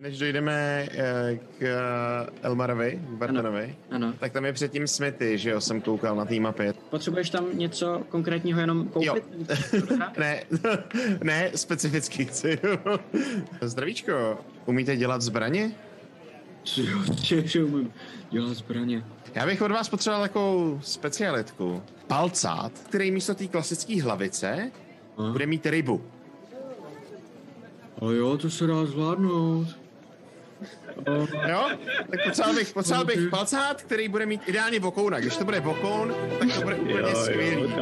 Než dojdeme eh, k eh, Elmarovi, k Bartonovi, Ano. tak tam je předtím Smithy, že jo, jsem koukal na té mapě. Potřebuješ tam něco konkrétního jenom koupit? Jo. ne, ne, specificky chci. Zdravíčko, umíte dělat zbraně? Jo, že umím dělat zbraně. Já bych od vás potřeboval takovou specialitku. Palcát, který místo té klasické hlavice Aha. bude mít rybu. Ale jo, to se dá zvládnout. Jo? Tak potřeboval bych, potřeboval bych palcát, který bude mít ideálně vokouna. Když to bude vokoun, tak to bude úplně skvělý.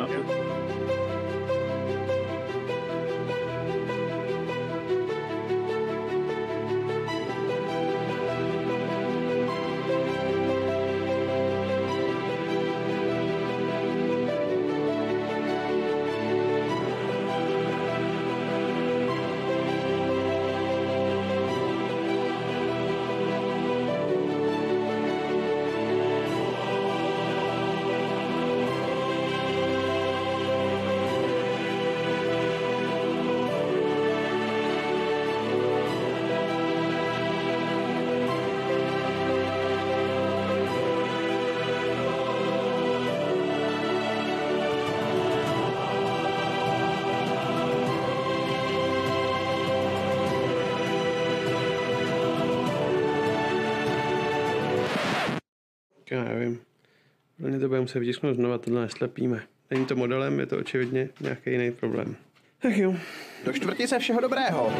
To budeme muset vytisknout znova, tohle neslepíme. Není to modelem, je to očividně nějaký jiný problém. Tak jo. Do čtvrtice všeho dobrého.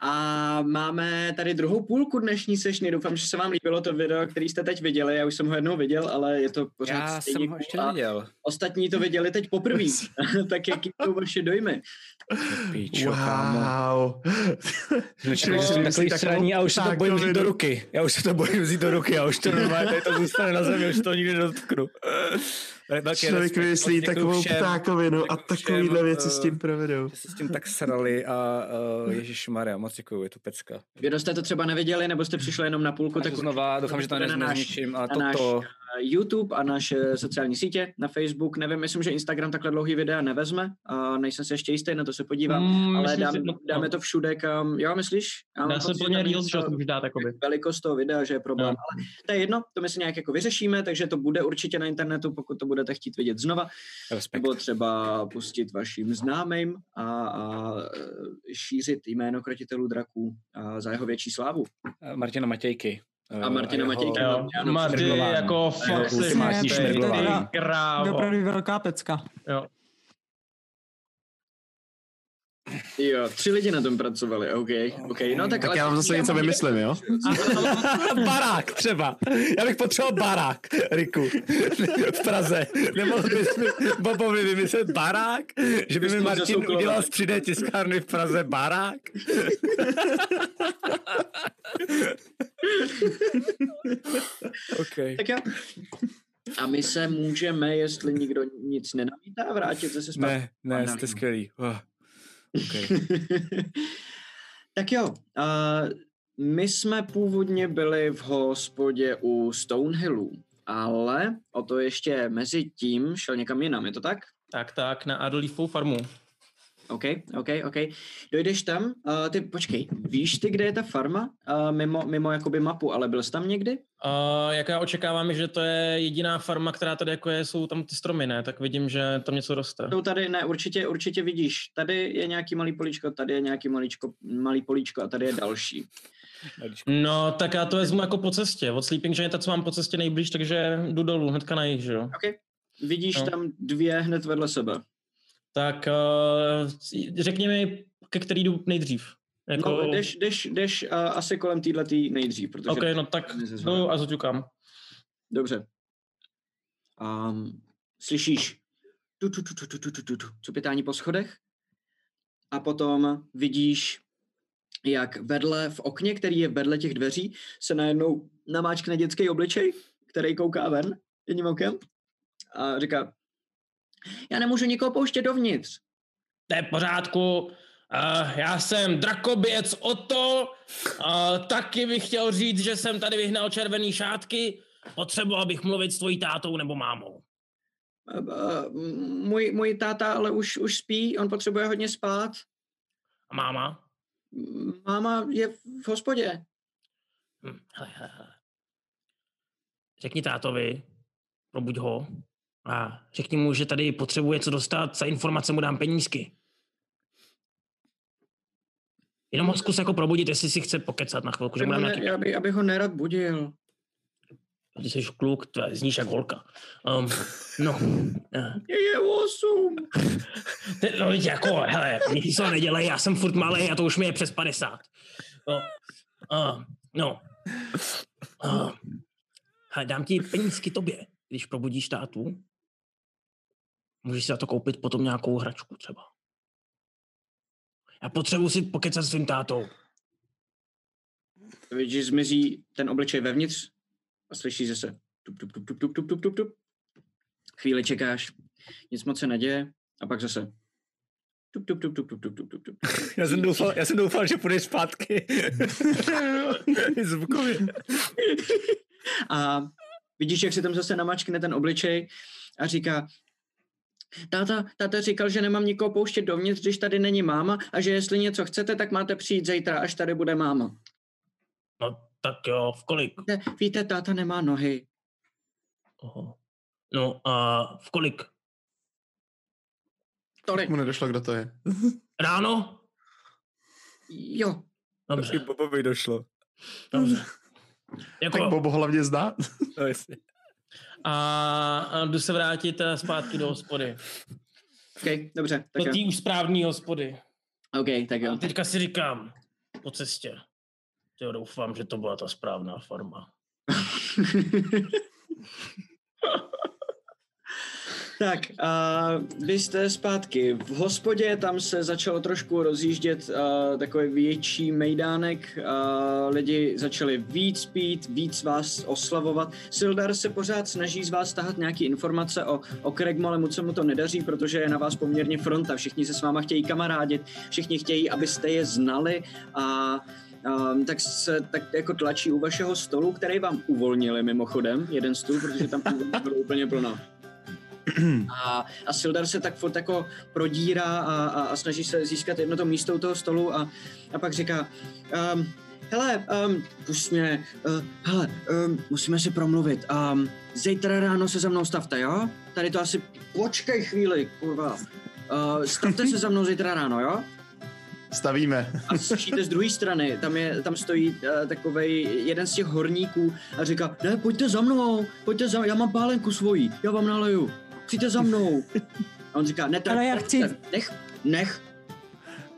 A máme tady druhou půlku dnešní sešny. Doufám, že se vám líbilo to video, který jste teď viděli. Já už jsem ho jednou viděl, ale je to pořád Já stejný jsem ho ještě neviděl. Ostatní to viděli teď poprvé. tak jaký jsou vaše dojmy? Píčo, kámo. Wow. Začal Jako- jsem takový sraní a už se to bojím vzít do ruky. Já už se to bojím vzít do ruky a už to normálně tady to zůstane na zemi, už to nikdy nedotknu. Člověk vymyslí děkuju takovou všem, ptákovinu a děkuju takovýhle věci s eh, tím provedou. že se s tím tak srali a uh, Ježíš Maria, moc děkuju, je to pecka. Kdo jste to třeba neviděli, nebo jste přišli jenom na půlku, Tak tak znova, doufám, že to nezničím. A toto, eh, YouTube a naše sociální sítě, na Facebook. Nevím, myslím, že Instagram takhle dlouhý videa nevezme. A nejsem si ještě jistý, na to se podívám. Mm, ale myslím dám, si- no, dáme no. to všude, kam... Jo, myslíš? Já mám Dá se plně Reels, to můžeš dát, jakoby. velikost toho videa, že je problém. Jo. Ale to je jedno, to my si nějak jako vyřešíme, takže to bude určitě na internetu, pokud to budete chtít vidět znova, respekt. nebo třeba pustit vašim známým a, a šířit jméno krotitelů draků a za jeho větší slávu. Eh, Martina Matějky. A Martina a Martina, Matějka. Jo, ano, Marty, jako fakt se máš krávo. Opravdu velká pecka. Jo. Jo, tři lidi na tom pracovali, OK, OK, no tak, Tak ale já vám zase něco vymyslím, jo? barák třeba. Já bych potřeboval barák, Riku, v Praze. Nemohl bys mi Bobovi vymyslet barák? Že by mi Martin udělal z 3D tiskárny v Praze barák? OK. Tak jo. A my se můžeme, jestli nikdo nic nenamítá, vrátit zase zpátky. Ne, ne, jste skvělý. Oh. Okay. tak jo, uh, my jsme původně byli v hospodě u Stonehillu, ale o to ještě mezi tím šel někam jinam, je to tak? Tak, tak, na Adolífovou farmu. OK, OK, OK. Dojdeš tam, uh, ty počkej, víš ty, kde je ta farma? Uh, mimo, mimo jakoby mapu, ale byl jsi tam někdy? Uh, jak já očekávám, že to je jediná farma, která tady jako je, jsou tam ty stromy, ne? Tak vidím, že tam něco roste. Jsou tady, ne, určitě, určitě vidíš. Tady je nějaký malý políčko, tady je nějaký malíčko, malý políčko a tady je další. No, tak já to vezmu jako po cestě. Od Sleeping Gianta, co mám po cestě nejblíž, takže jdu dolů, hnedka na jich, že jo? OK. Vidíš No. tam dvě hned vedle sebe. Tak uh, řekni mi, ke který jdu nejdřív. Jako, No, jdeš, jdeš, jdeš uh, asi kolem téhletý nejdřív, protože... OK, no tak jdu a zaťukám. Dobře. Um, slyšíš tu, tu, tu, tu, tu, tu, tu, tu, tu, cupitání po schodech a potom vidíš, jak vedle v okně, který je vedle těch dveří, se najednou namáčkne dětský obličej, který kouká ven jedním okem a říká, já nemůžu nikoho pouštět dovnitř. To je v pořádku. Uh, já jsem drakoběc Oto. Uh, taky bych chtěl říct, že jsem tady vyhnal červený šátky. Potřeboval bych mluvit s tvojí tátou nebo mámou. "A- a, Můj, můj táta ale už, už spí, on potřebuje hodně spát. A máma? Máma je v hospodě. Hm, hele, hele. Řekni tátovi, probuď ho a řekni mu, že tady potřebuje co dostat, za informace mu dám penízky. Jenom ho zkus jako probudit, jestli si chce pokecat na chvilku, že mu dám nějaký... já, by, já bych ho nerad budil. Ty jsi kluk, to je, zníš jak holka. Um, no, Je, je osm. No jako, hele, nic to nedělej, já jsem furt malý a to už mi je přes 50. No, uh, no. Uh, hele, dám ti penízky tobě, když probudíš tátu. Můžeš si za to koupit potom nějakou hračku třeba. Já potřebuji si pokecat s svým tátou. Víš, že zmizí ten obličej vevnitř a slyšíš zase tup, tup, tup, tup, tup, tup, tup, tup, tup. Chvíli čekáš, nic moc se neděje a pak zase tup, tup, tup, tup, tup, tup, tup, tup, tup. Já jsem doufal, já jsem doufal že půjdeš zpátky. Zvukově. A vidíš, jak se tam zase namačkne ten obličej a říká, táta, táta říkal, že nemám nikoho pouštět dovnitř, když tady není máma a že jestli něco chcete, tak máte přijít zítra, až tady bude máma. No tak jo, v kolik? Víte, víte táta nemá nohy. Oho. No a v kolik? Tolik. Mu nedošlo, kdo to je. Ráno? Jo, Dobře, Bobovi došlo. dobře. Jako, Tak Bobo hlavně zdá. No, jasně. A, a jdu se vrátit eh, zpátky do hospody. OK, dobře, tak Do té už správné hospody. OK, tak A jo. teďka si říkám, po cestě. Jo, doufám, že to byla ta správná farma. Tak, a vy jste zpátky v hospodě, tam se začalo trošku rozjíždět uh, takový větší mejdánek, uh, lidi začali víc pít, víc vás oslavovat. Sildar se pořád snaží z vás tahat nějaké informace o, o Kregmu, ale moc se mu to nedaří, protože je na vás poměrně fronta, všichni se s váma chtějí kamarádit, všichni chtějí, abyste je znali a Um, tak se tak jako tlačí u vašeho stolu, který vám uvolnili mimochodem, jeden stůl, protože tam bylo úplně plno. A, a Sildar se tak furt jako prodírá a, a, a snaží se získat jedno to místo u toho stolu a, a pak říká, um, hele, um, pust mě, uh, hele, um, musíme si promluvit. Um, zítra ráno se za mnou stavte, jo? Tady to asi, počkej chvíli, kurva. Uh, stavte se za mnou zítra ráno, jo? Stavíme. A slyšíte z druhé strany, tam, je, tam stojí uh, takovej jeden z těch horníků a říká, ne, pojďte za mnou, pojďte za mnou, já mám pálenku svojí, já vám naleju, přijďte za mnou. A on říká, ne, tak, Ale já chci- nech, nech.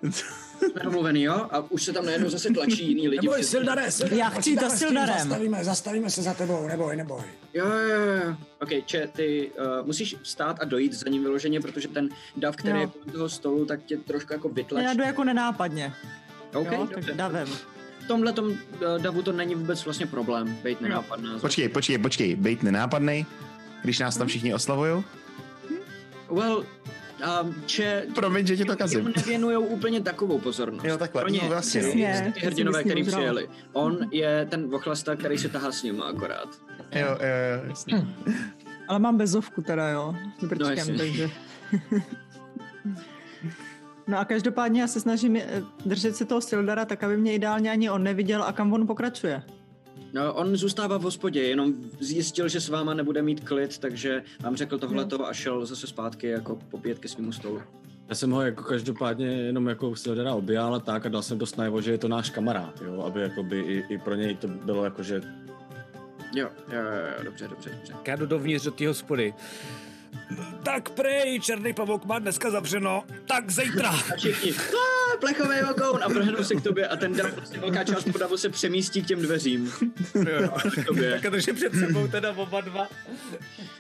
Jsme domluvený, jo? A už se tam najednou zase tlačí jiný lidi. Neboj, Sildare, Sildare, Já chci za Sildarem. Zastavíme, zastavíme se za tebou, neboj, neboj. Jo, jo, jo. Ok, če, ty uh, musíš vstát a dojít za ním vyloženě, protože ten dav, který Jo. je kolem toho stolu, tak tě trošku jako Já vytlačí. jdu jako nenápadně. OK, jo, tak davem. V tomhle uh, davu to není vůbec vlastně problém, být nenápadná. Počkej, počkej, počkej, bejt nenápadnej, když nás tam všichni oslavujou? Well, um, če, Promiň, že ti to kazím. jemu nevěnujou úplně takovou pozornost. Jo, takhle, Pro ně, no, vlastně, no. Přesně. ty hrdinové, který myslím, přijeli. On je ten vochlasta, který se tahá s ním akorát. Jo, jo, jo, jasně. Ale mám bezovku teda, jo. S brčkem, jasně. takže... No a každopádně já se snažím eh, držet se toho Sildara tak, aby mě ideálně ani on neviděl a kam on pokračuje. No, on zůstává v hospodě, jenom zjistil, že s váma nebude mít klid, takže vám řekl tohleto a šel zase zpátky jako popět ke svému stolu. Já jsem ho jako každopádně jenom jako Sildara objal a tak a dal jsem dost najevo, že je to náš kamarád, jo, aby jakoby i, i pro něj to bylo jako, že Jo, jo, jo, jo, dobře, dobře, dobře. já jdu dovnitř do té hospody. Tak prej, černý pavouk má dneska zavřeno, tak zítra. A všichni, "Ah, plechový vagoun a prohnou se k tobě a ten dav, prostě velká část podavu se přemístí k těm dveřím. K tobě. tak držím před sebou teda oba dva.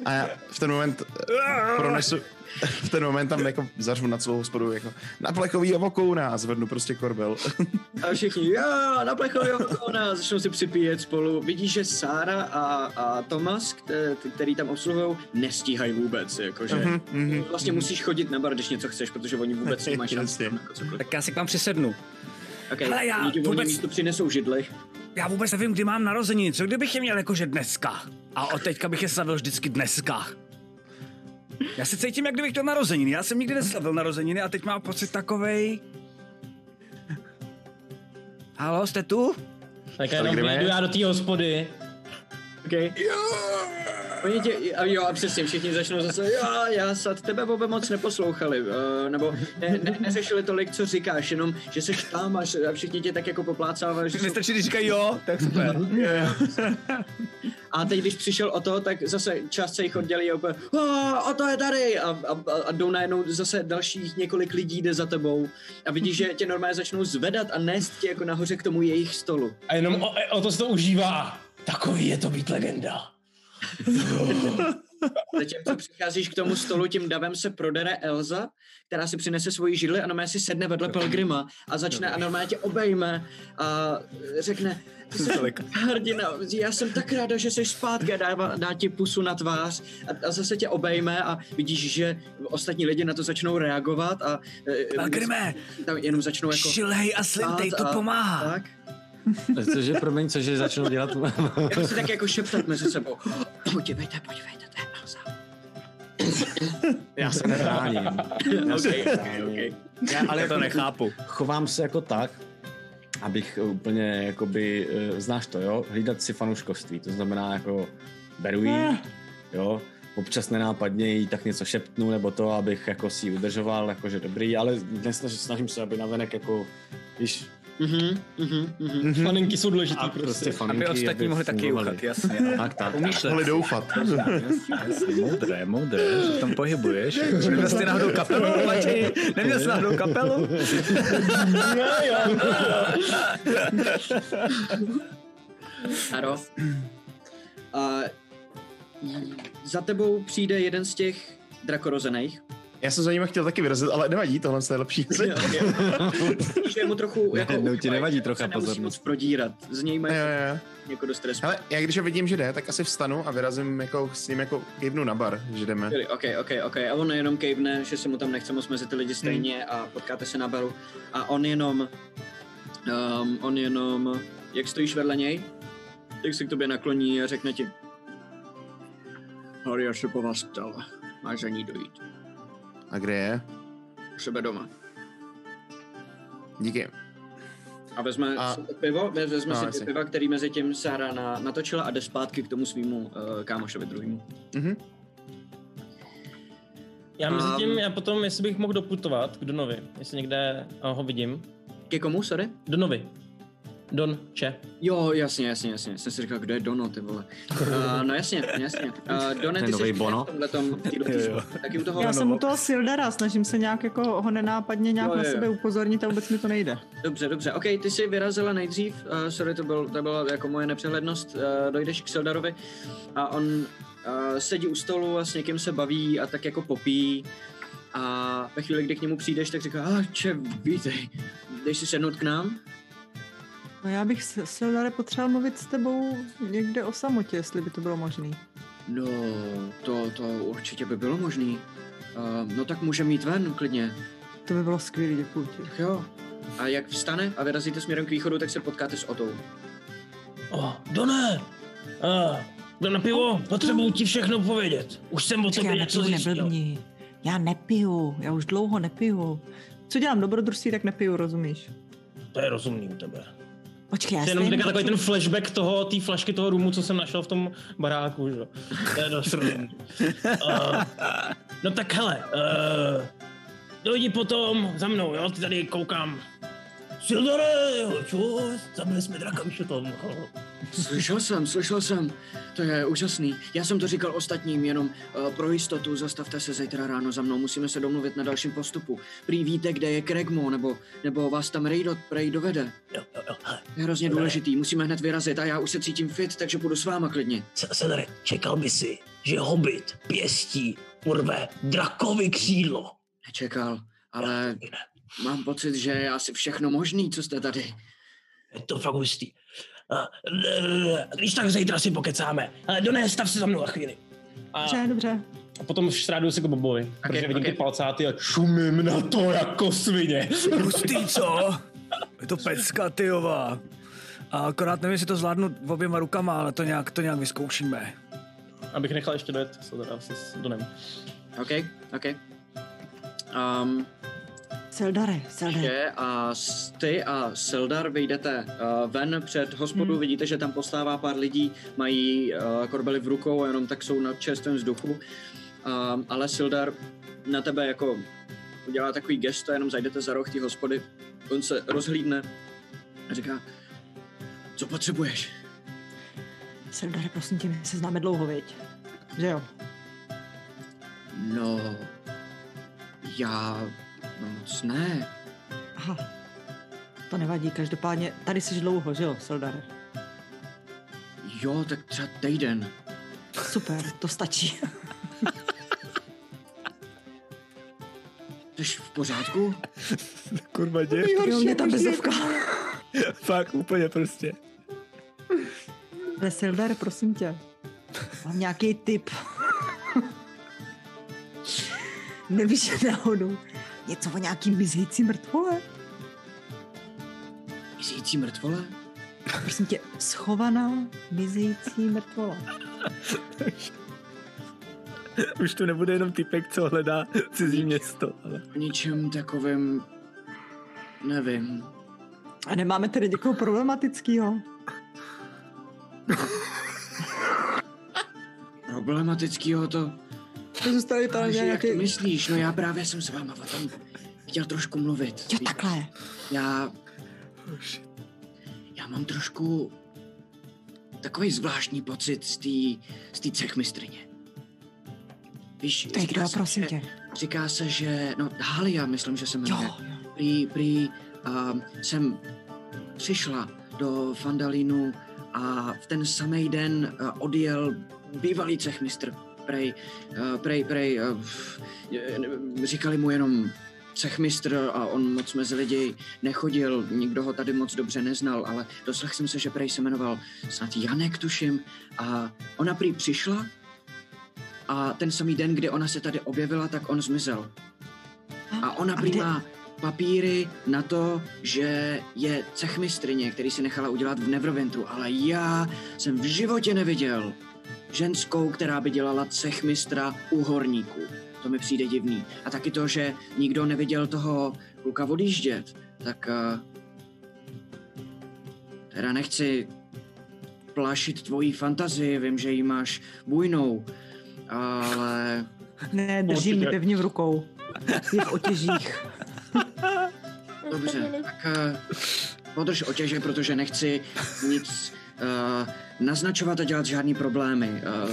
A já v ten moment eh, pronesu, v ten moment tam jako zařvu na celou hospodu jako na plechový vokouna a zvednu prostě korbel. A všichni, jo, na plechový vagouna, začnou si připíjet spolu. Vidíš, že Sára a, a Tomas, kte- který tam obsluhují, nestíhají vůbec, jakože mhm. vlastně musíš chodit na bar, když něco chceš, protože oni vůbec nemají šanci. Jako. Tak já si k vám přisednu. Okay. Hele, já vůbec- místo přinesou židli. Já vůbec nevím, kdy mám narozeniny. Co kdybych je měl jakože dneska? A od teďka bych je slavil vždycky dneska. Já se cítím, jak kdybych to narozeniny. Já jsem nikdy neslavil narozeniny a teď mám pocit takovej... Halo, jste tu? Tak já jenom vyjdu já do té hospody. Okay. Oni tě, a jo, a přesně, všichni začnou zase, jo, já sad tebe Bobe moc neposlouchali, uh, nebo ne, ne, neřešili tolik, co říkáš, jenom, že seš tam a, a všichni tě tak jako poplácávají, že jsou Nestačí, když říkají jo, tak super. A teď, když přišel o to, tak zase část se jich oddělí a úplně, "A, o to je tady! A, a, a- a jdou najednou zase dalších několik lidí jde za tebou. A vidíš, že tě normálně začnou zvedat a nést tě jako nahoře k tomu jejich stolu. A jenom o, o to se to užívá. Takový je to být legenda. Zatímco přicházíš k tomu stolu, tím davem se prodere Elza, která si přinese svoji židli a normálně si sedne vedle Pelgrima a začne a normálně tě obejme a řekne, ty jsi hrdina, já jsem tak ráda, že jsi zpátky a dá, dá ti pusu na tvář a, a zase tě obejme a vidíš, že ostatní lidi na to začnou reagovat a e, Pelgrime, tam jenom začnou jako šilhej a slintej, to pomáhá. Tak, Cože, promiň, cože začnou dělat? jako si tak jako šeptat mezi sebou. Podívejte, podívejte, to je Elza. Já se nebráním. okay, okay, okay. Já, ale Já to jako nechápu. Chovám se jako tak, abych úplně, jakoby, eh, znáš to, jo? Hlídat si fanouškovství, to znamená jako beru jí, jo? Občas nenápadně jí tak něco šeptnu, nebo to, abych jako si ji udržoval, jakože dobrý, ale dnes snažím se, aby navenek jako, víš, Mhm, mhm, mhm. Faninky jsou důležitý A prostě. prostě faninky, Aby ostatní mohli taky uchat, jasně. Tak, tak. To? Mohli doufat. Jasně, jasně, moudré, moudré, že v tom pohybuješ. Neměl jsi náhodou kapelu, Matěj? Neměl jsi náhodou kapelu? Ano. A za tebou přijde jeden z těch drakorozených. Já jsem za nimi chtěl taky vyrazit, ale nevadí, tohle je lepší. Že je mu trochu jako Najednou ti úchvaj, nevadí trocha pozornost. moc prodírat. Z něj mají jako dost respektu. Hele, já když ho vidím, že jde, tak asi vstanu a vyrazím jako s ním jako kývnu na bar, že jdeme. Ok, ok, ok. A on jenom kejvne, že se mu tam nechce moc mezi ty lidi stejně a potkáte se na baru. A on jenom, um, on jenom, jak stojíš vedle něj, tak se k tobě nakloní a řekne ti. Harry, já se po vás ptal. Máš za ní dojít. A kde je? U sebe doma. Díky. A vezme A- si pivo, ve- vezme No, si to piva, který mezi tím Sára na, natočila a jde zpátky k tomu svýmu uh, kámošovi druhému. Mhm. Já mezi tím, Um, já potom, jestli bych mohl doputovat k Donovi, jestli někde uh, ho vidím. Ke komu, sorry? Donovi. Don Če. Jo, jasně, jasně, jasně. Jsem si říkal, kdo je Dono, ty vole. Uh, no jasně, jasně. Uh, Done, Ten ty jsi Bono? v tomhletom, tak jim toho... Já jsem u toho Sildara, snažím se nějak jako ho nenápadně nějak Jo, na jo, jo. sebe upozornit a vůbec mi to nejde. Dobře, dobře. OK, ty jsi vyrazila nejdřív, uh, sorry, to, byl, to byla jako moje nepřehlednost, uh, dojdeš k Sildarovi a on uh, sedí u stolu a s někým se baví a tak jako popí a ve chvíli, kdy k němu přijdeš, tak říká, ah, če, vítej, jdeš si sednout k nám? No já bych s- Sildare potřeboval mluvit s tebou někde o samotě, jestli by to bylo možné. No, to, to určitě by bylo možný. Uh, no tak můžeme jít ven, klidně. To by bylo skvělé, děkuji ti. Tak jo. A jak vstane a vyrazíte směrem k východu, tak se potkáte s Otou. Oh, Done! Uh, jdem na pivo, potřebuji ti všechno povědět. Už jsem o tobě já něco nepiju, zjistil. Já nepiju, já už dlouho nepiju. Co dělám dobrodružství, tak nepiju, rozumíš? To je rozumný u tebe. Počkej, já jenom teďka takový ten flashback toho, té flašky toho rumu, co jsem našel v tom baráku, že? jo. To je dost uh, no tak hele, uh, dojdi potom za mnou, jo, ty tady koukám. Sildare, čus, zabili jsme draka, víš o tom. Slyšel jsem, slyšel jsem. To je úžasný. Já jsem to říkal ostatním, jenom uh, pro jistotu zastavte se zítra ráno za mnou. Musíme se domluvit na dalším postupu. Prý víte, kde je Kregmo, nebo, nebo vás tam Ray, do, Ray dovede. Jo, jo, jo, je hrozně důležitý, musíme hned vyrazit a já už se cítím fit, takže půjdu s váma klidně. Sildare, čekal by si, že hobit pěstí urve drakovi křídlo. Nečekal, ale mám pocit, že je asi všechno možný, co jste tady. Je to fakt hustý. A, Když tak zítra si pokecáme. Ale Doné, stav se za mnou na chvíli. A, Dobře, dobře. a potom šrádu se k Bobovi, protože vidím okay. ty palcáty a šumím na to jako svině. Hustý, co? Je to pecka, tyjová. A akorát nevím, jestli to zvládnu oběma rukama, ale to nějak, to nějak vyzkoušíme. Abych nechal ještě dojet se teda asi s Donem. OK, OK. Um, Sildare. že a ty a Sildar vyjdete uh, ven před hospodu, hmm. vidíte, že tam postává pár lidí, mají uh, korbely v rukou a jenom tak jsou na čerstvém vzduchu. Um, ale Sildar na tebe jako udělá takový gest a jenom zajdete za roh té hospody. On se rozhlídne a říká, co potřebuješ? Sildare, prosím tě, my se známe dlouho, viď? Že jo? No, já no moc ne. Aha. To nevadí, každopádně tady jsi dlouho, že jo, Sildare? Jo, tak třeba týden. Super, to stačí. Jsi v pořádku? Kurva, dě. Jo, mě tam bezovka. Fakt, úplně prostě. Ne, Sildare, prosím tě. Mám nějaký tip. Nevíš, že náhodou něco o nějaký mizející mrtvole? Mizící mrtvole? Prosím tě, schovaná mizející mrtvola. Už to nebude jenom typek, co hledá cizí město, ale... O ničem takovém nevím. A nemáme tedy někoho problematického? Problematického to... To tady jak nějaký... to myslíš? No já právě jsem s váma o tom chtěl trošku mluvit. Jo, Víš, takhle. Já... Já mám trošku takový zvláštní pocit z té z cechmistrně. Víš, To je říká kdo, se, prosím že- tě? Říká se, že, no Halia, myslím, že se jmenuje. Jo, jo. Prý, prý uh, jsem přišla do Fandalínu a v ten samý den uh, odjel bývalý cechmistr. Prej, uh, prej, prej, uh, říkali mu jenom cechmistr a on moc mezi lidi nechodil, nikdo ho tady moc dobře neznal, ale doslechl jsem se, že prej se jmenoval snad Janek, tuším, a ona prý přišla a ten samý den, kdy ona se tady objevila, tak on zmizel. A ona prý má papíry na to, že je cechmistrině, který si nechala udělat v Neverwinteru, ale já jsem v životě neviděl ženskou, která by dělala cechmistra u horníků. To mi přijde divný. A taky to, že nikdo neviděl toho kluka odjíždět, tak uh, teda nechci plašit tvojí fantazii, vím, že ji máš bujnou, ale Ne, držím ji Určitě. pevně v rukou. Je v otěžích. Dobře, tak uh, podrž otěže, protože nechci nic naznačovat a dělat žádný problémy. Uh,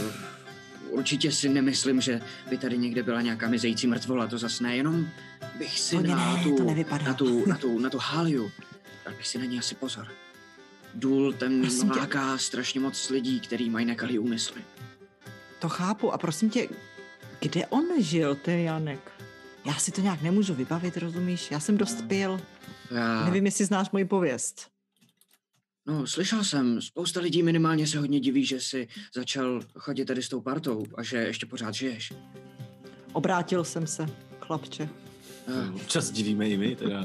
určitě si nemyslím, že by tady někde byla nějaká mizející mrtvola, to zas ne, jenom bych si na, ne, tu, to nevypadá. na, tu, na, tu, na tu Haliu, dal bych si na ní asi pozor. Důl ten Prosím tě. láká strašně moc lidí, který mají nekalý úmysly. To chápu. A prosím tě, kde on žil, ten Janek? Já si to nějak nemůžu vybavit, rozumíš? Já jsem dost pil. Já, Nevím, jestli znáš moji pověst. No, slyšel jsem, spousta lidí minimálně se hodně diví, že si začal chodit tady s tou partou a že ještě pořád žiješ. Obrátil jsem se, chlapče. Eh, Občas divíme i my, teda.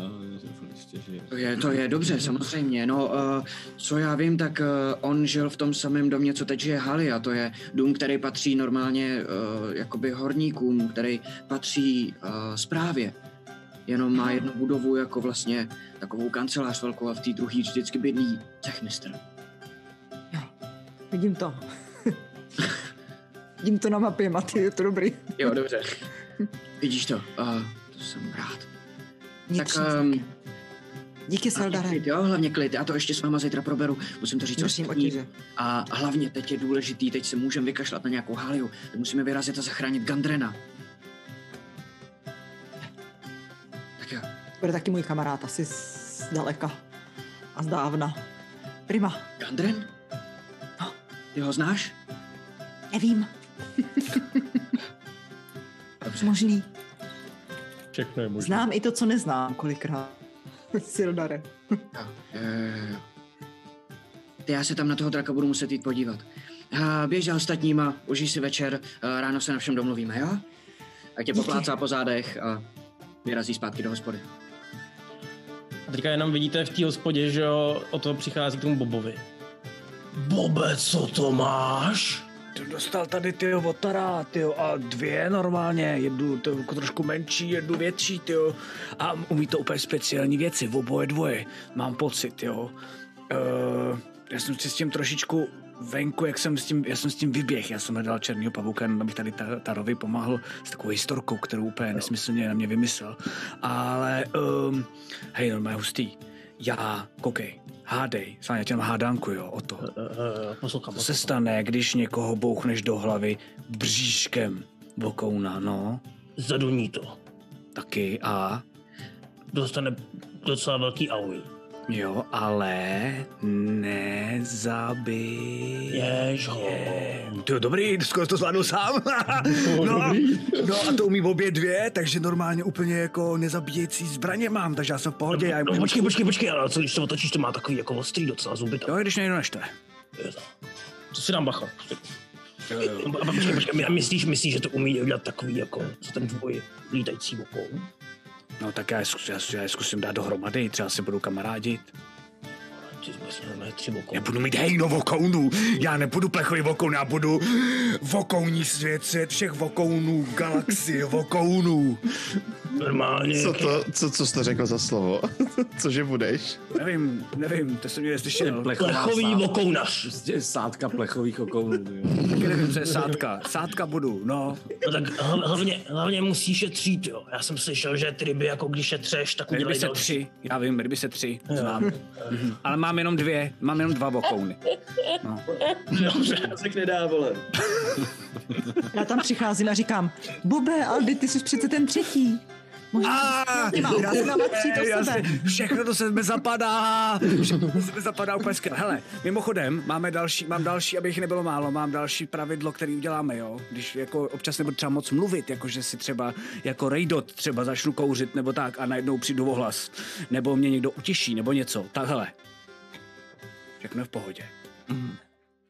že žije. To je, to je dobře, samozřejmě. No, uh, co já vím, tak uh, on žil v tom samém domě, co teď žije Halia. To je dům, který patří normálně uh, jakoby horníkům, který patří uh, správě. Jenom má jednu budovu jako vlastně takovou kancelář velkou a v té druhé vždycky bydlí cechmistr. Vidím to. Vidím to na mapě, Maty, je to dobrý. Jo, dobře. Vidíš to? Uh, to jsem rád. Vnitřní Tak, um. Díky, Seldare. klid, jo, hlavně klid. Já to ještě s váma zítra proberu. Musím to říct Držím ostatním. A hlavně teď je důležitý, teď se můžeme vykašlat na nějakou Haliu. Teď musíme vyrazit a zachránit Gandrena. Bude taky můj kamarád, asi z daleka a zdávna. Prima. Gandren? No. Ty ho znáš? Nevím. Dobře. Možný. Všechno je možné. Znám i to, co neznám, kolikrát. Sildare. Jo. Ty já se tam na toho draka budu muset jít podívat. A běž za ostatníma, užij si večer, a ráno se na všem domluvíme, jo? A tě Díky. poplácá po zádech a vyrazí zpátky do hospody. A teďka jenom vidíte v té hospodě, že jo, o to přichází k tomu Bobovi. Bobe, co to máš? To dostal tady ty otara, ty a dvě normálně, jednu to, jako trošku menší, jednu větší, ty a umí to úplně speciální věci, v oboje dvoje, mám pocit, jo. Uh, já jsem si s tím trošičku venku, jak jsem s tím, já jsem s tím vyběh, já jsem hledal černýho pavouka, jenom abych tady ta, Tarovi pomáhl s takovou historkou, kterou úplně nesmyslně na mě vymyslel. Ale, um, hej, normálně hustý. Já, koukej, hádej, s vámi, já tě jenom hádánku, jo, o to. Uh, uh, poslouchám, Co se stane, když někoho bouchneš do hlavy bříškem vokouna, no? Zaduní to. Taky a Dostane docela velký auj. Jo, ale nezabij. Jež ho. To je dobrý, skoro to zvládnu sám. no, no a to umí obě dvě, takže normálně úplně jako nezabíjející zbraně mám, takže já jsem v pohodě. Já jim No, počkej, počkej, počkej, ale co když to otočíš, to má takový jako ostrý docela zuby. Jo, Tak. když někdo neštve. To si dám bacha. No, a počkej, počkej, myslíš, myslíš, že to umí udělat takový jako, co ten tvůj lítající okou? No tak já já, já je zkusím dát dohromady, třeba si budou kamarádit. Ty tři. Já budu mít hejno vokounů. Já nebudu plechový vokoun, já budu vokouní svět, svět všech vokounů, galaxie vokounů. Normálně. Co to, co, co jsi to řekl za slovo? Cože budeš? Nevím, nevím, to jsem mě neslyšel. Plechový sádka. vokounař. Prostě sádka plechových okounů. jo. Taky nevím, co je sádka. Sádka budu, no. No tak hl- hlavně, hlavně musíš šetřit, jo. Já jsem slyšel, že ty ryby, jako když šetřeš, tak Ryby udělají se další. tři, já vím, ryby se tři, znám. Mhm. Ale mám jenom dvě, mám jenom dva vokouny. Dobře. Tak nedá, vole. Já tam přicházím a říkám, Bube, Aldy, ty jsi přece ten třetí. Možná Ah, jasně, sebe. všechno to se mi zapadá, všechno to se mi zapadá úplně skvěle. Hele, mimochodem, máme další, mám další, abych nebylo málo, mám další pravidlo, který uděláme, jo. Když jako občas nebudu třeba moc mluvit, jako že si třeba jako rejdot třeba začnu kouřit nebo tak a najednou přijdu o hlas, nebo mě někdo utěší, nebo něco, tak hele. Všechno je v pohodě.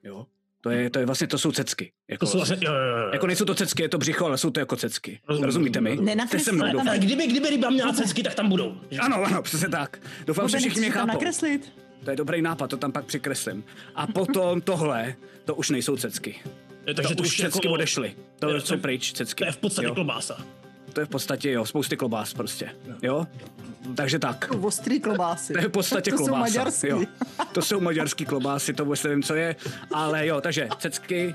Jo. To je, to je vlastně, to jsou cecky. Jako, To jsou vlastně, jo, jo, jo. jako nejsou to cecky, je to břicho, ale jsou to jako cecky. Rozumím. Rozumíte mi? Jste se mnou, tam- doufám. Kdyby, kdyby ryba měla cecky, tak tam budou. Ano, ano, přesně tak. Doufám, že všichni mě to chápou. nakreslit? To je dobrý nápad, to tam pak přikreslím. A potom tohle, to už nejsou cecky. Jo, Takže to už cecky jako- odešly. To Jo, jsou to- pryč, cecky. To je v podstatě jo. klobása. To je v podstatě, jo, spousty klobás prostě. Jo? Takže tak. Ostrý klobásy. To je v podstatě to klobása. jsou maďarský. Jo. To jsou maďarský klobásy, to vůbec nevím, co je. Ale jo, takže cecky,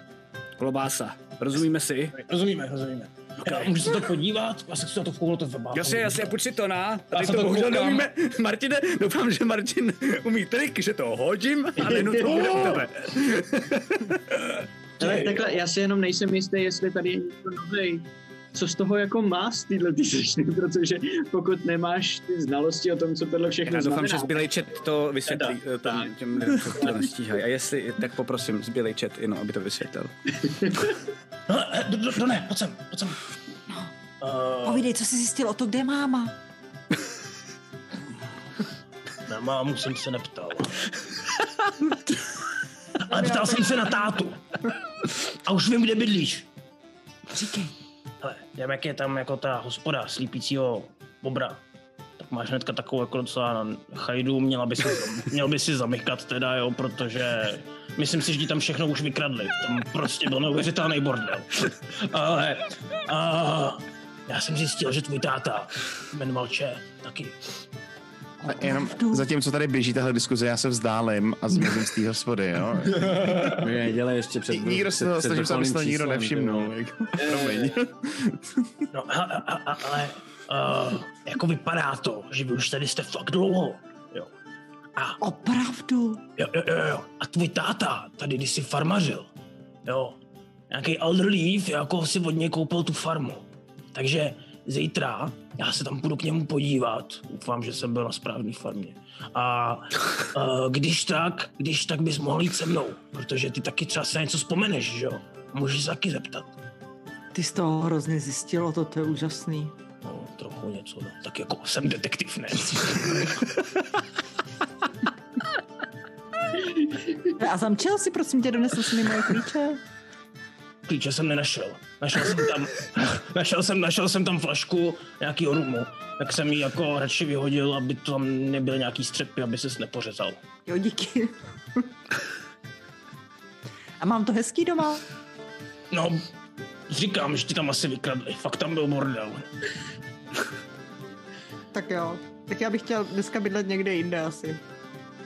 klobása. Rozumíme si? Rozumíme, rozumíme. Okay. Můžu se to podívat? Já se chci na to vkouknout to webáku. Jasně, jasně, půjč si to na. A Já teď se to to bohužel koukám. nevíme. Martine, doufám, že Martin umí trik, že to hodím a nejdu to bude u tebe. Ale takhle, já si jenom nejsem jistý, jestli tady je někdo nový. Co z toho jako má z téhle ty sešny, protože pokud nemáš ty znalosti o tom, co tohle všechno Já doufám, že znamená, zbylej chat to vysvětlí Tak, eh, tom, těm lidem, co to nestíhají. A jestli, tak poprosím zbylej chat jenom, aby to vysvětlil. No, do, do, do ne, pojď sem, pojď sem. Uh, Povídej, co jsi zjistil o to, kde je máma? na mámu jsem se neptal. Ale ptal jsem se na tátu. A už vím, kde bydlíš. Říkej. Ale vím, jak je tam jako ta hospoda slípícího bobra. Tak máš hnedka takovou jako docela chajdu, měla by si, měl by si zamykat teda, jo, protože myslím si, že ti tam všechno už vykradli. Tam prostě byl neuvěřitelný bordel. Ale a, já jsem zjistil, že tvůj táta jmenoval Če taky. A Jenom zatímco tady běží tahle diskuze, já se vzdálím a zmizím z té hospody, jo? My nedělej ještě před Nikdo se toho, snažím se, aby se to vrcholným nikdo nevšimnul. ty jako, Promiň. No, ale uh, jako vypadá to, že vy už tady jste fakt dlouho. Jo. A Opravdu? Jo, jo, jo, jo. A tvůj táta tady když si farmařil. Jo. Nějaký Elder Leaf jako si od něj koupil tu farmu. Takže zítra já se tam půjdu k němu podívat. Doufám, že jsem byl na správné farmě. A uh, když tak, když tak bys mohl jít se mnou, protože ty taky třeba se na něco vzpomeneš, že jo? Můžeš se taky zeptat. Ty z toho hrozně zjistilo, to, to je úžasný. No, trochu něco, no. Tak jako jsem detektiv, ne? A zamčel si, prosím tě, donesl si mi moje klíče? Klíče jsem nenašel. Našel jsem tam, našel jsem, našel jsem tam flašku nějakýho rumu. Tak jsem ji jako radši vyhodil, aby tam nebyly nějaký střepy, aby ses nepořezal. Jo, díky. A mám to hezký doma? No, říkám, že ti tam asi vykradli. Fakt tam byl bordel. Tak jo. Tak já bych chtěl dneska bydlet někde jinde asi.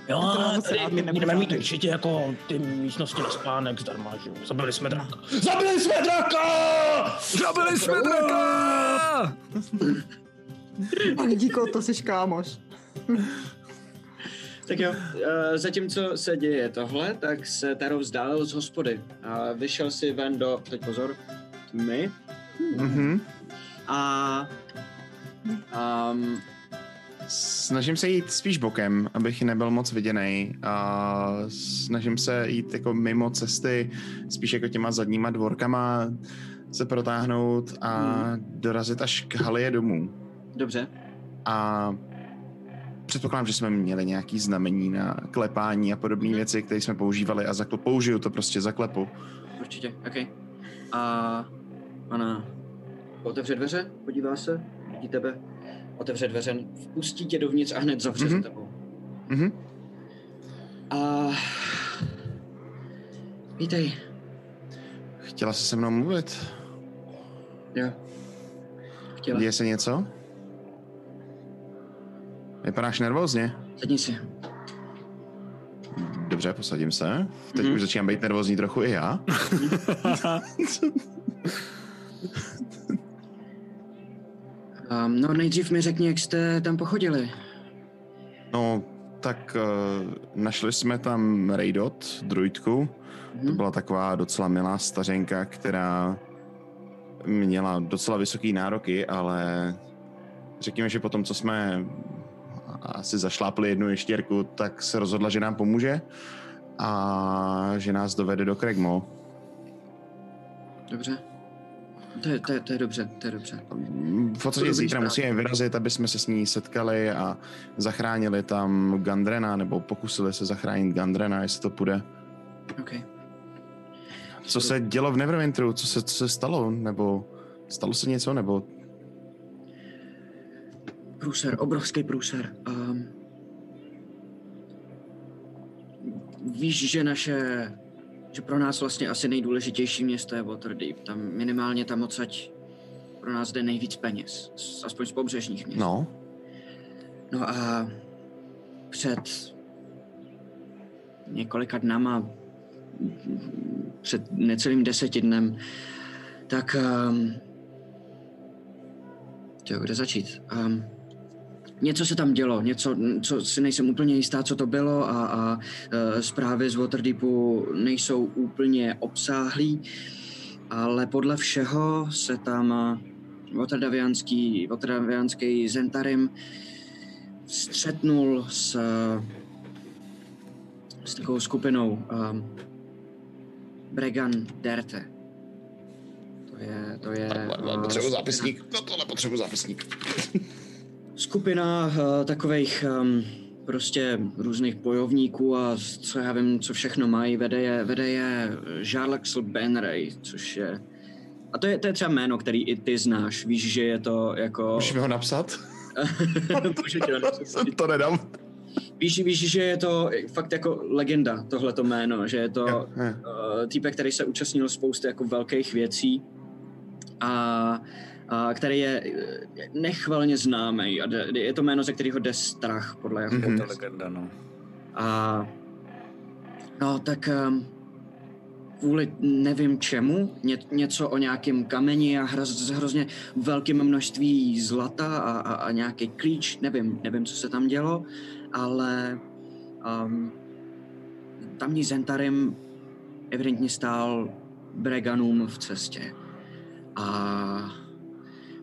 Jo, To ale tady budeme mít určitě jako ty místnosti na spánek zdarma, že jo. Zabili jsme draka. Zabili jsme draka! Zabili jsme draka! Díko, to jsi kámoš. Tak jo, eh, zatímco se děje tohle, tak se Taro vzdálil z hospody a vyšel si ven do, teď pozor, tmy Mhm. a um, Snažím se jít spíš bokem, abych nebyl moc viděný. A snažím se jít jako mimo cesty, spíš jako těma zadníma dvorkama se protáhnout a dorazit až k halie domů. dobře, A předpokládám, že jsme měli nějaký znamení na klepání a podobné věci, které jsme používali a zakl- použiju to prostě zaklepu. určitě, ok. A ona otevře dveře, podívá se, vidí tebe, otevře dveře, vpustí tě dovnitř a hned zavře Mhm. za tebou. Mhm. A... Vítej. Chtěla jsi se mnou mluvit? Jo. Chtěla. Děje se něco? Vypadáš nervózně? Sedni si. Dobře, posadím se. Teď Mhm. už začínám být nervózní trochu i já. Um, no nejdřív mi řekni, jak jste tam pochodili. No, tak uh, našli jsme tam Raydot, druidku. To Mhm. byla taková docela milá stařenka, která měla docela vysoký nároky, ale řekněme, že potom, co jsme asi zašlápli jednu ještěrku, tak se rozhodla, že nám pomůže a že nás dovede do Kregmo. Dobře. To je, to, je, to je dobře, to je dobře. V podstatě zítra musíme vyrazit, aby jsme se s ní setkali a zachránili tam Gandrena, nebo pokusili se zachránit Gandrena, jestli to půjde. OK. Co se dělo v Neverwinteru? Co se, co se stalo? Nebo stalo se něco? Nebo Průser, obrovský průser. Um, víš, že naše, že pro nás vlastně asi nejdůležitější město je Waterdeep. Tam minimálně tam odsaď pro nás jde nejvíc peněz, aspoň z pobřežních měst. no? No a před několika dnama, před necelým deseti dnem, tak... Um, jo, kde začít? Um, něco se tam dělo, něco, co si nejsem úplně jistá, co to bylo a, a uh, zprávy z Waterdeepu nejsou úplně obsáhlý, ale podle všeho se tam Waterdavianský, Waterdavianský Zentarim střetnul s, s takovou skupinou um, Bregan Derte. To je, to je... uh, zápisník. No tohle potřebuji zápisník. Skupina uh, takových um, prostě různých bojovníků a co já vím, co všechno mají, vede je, vede je Jarlaxl Benray, což je... A to je, to je třeba jméno, který i ty znáš. Víš, že je to jako... Můžeš mi ho napsat? Můžu ti ho napsat. to nedám. Víš, víš, že je to fakt jako legenda, tohleto jméno, že je to Jo, jo. uh, týpek, který se účastnil spousty jako velkých věcí a, a který je eh, nechvalně známý. Je to jméno, ze kterého jde strach, podle jako. Mhm. To je legenda, no. A no, tak um, kvůli nevím čemu, ně, něco o nějakém kameni a hroz, hrozně velkém množství zlata a, a, a nějaký klíč, nevím, nevím, co se tam dělo, ale um, tamní Zentarim evidentně stál Breganům v cestě. A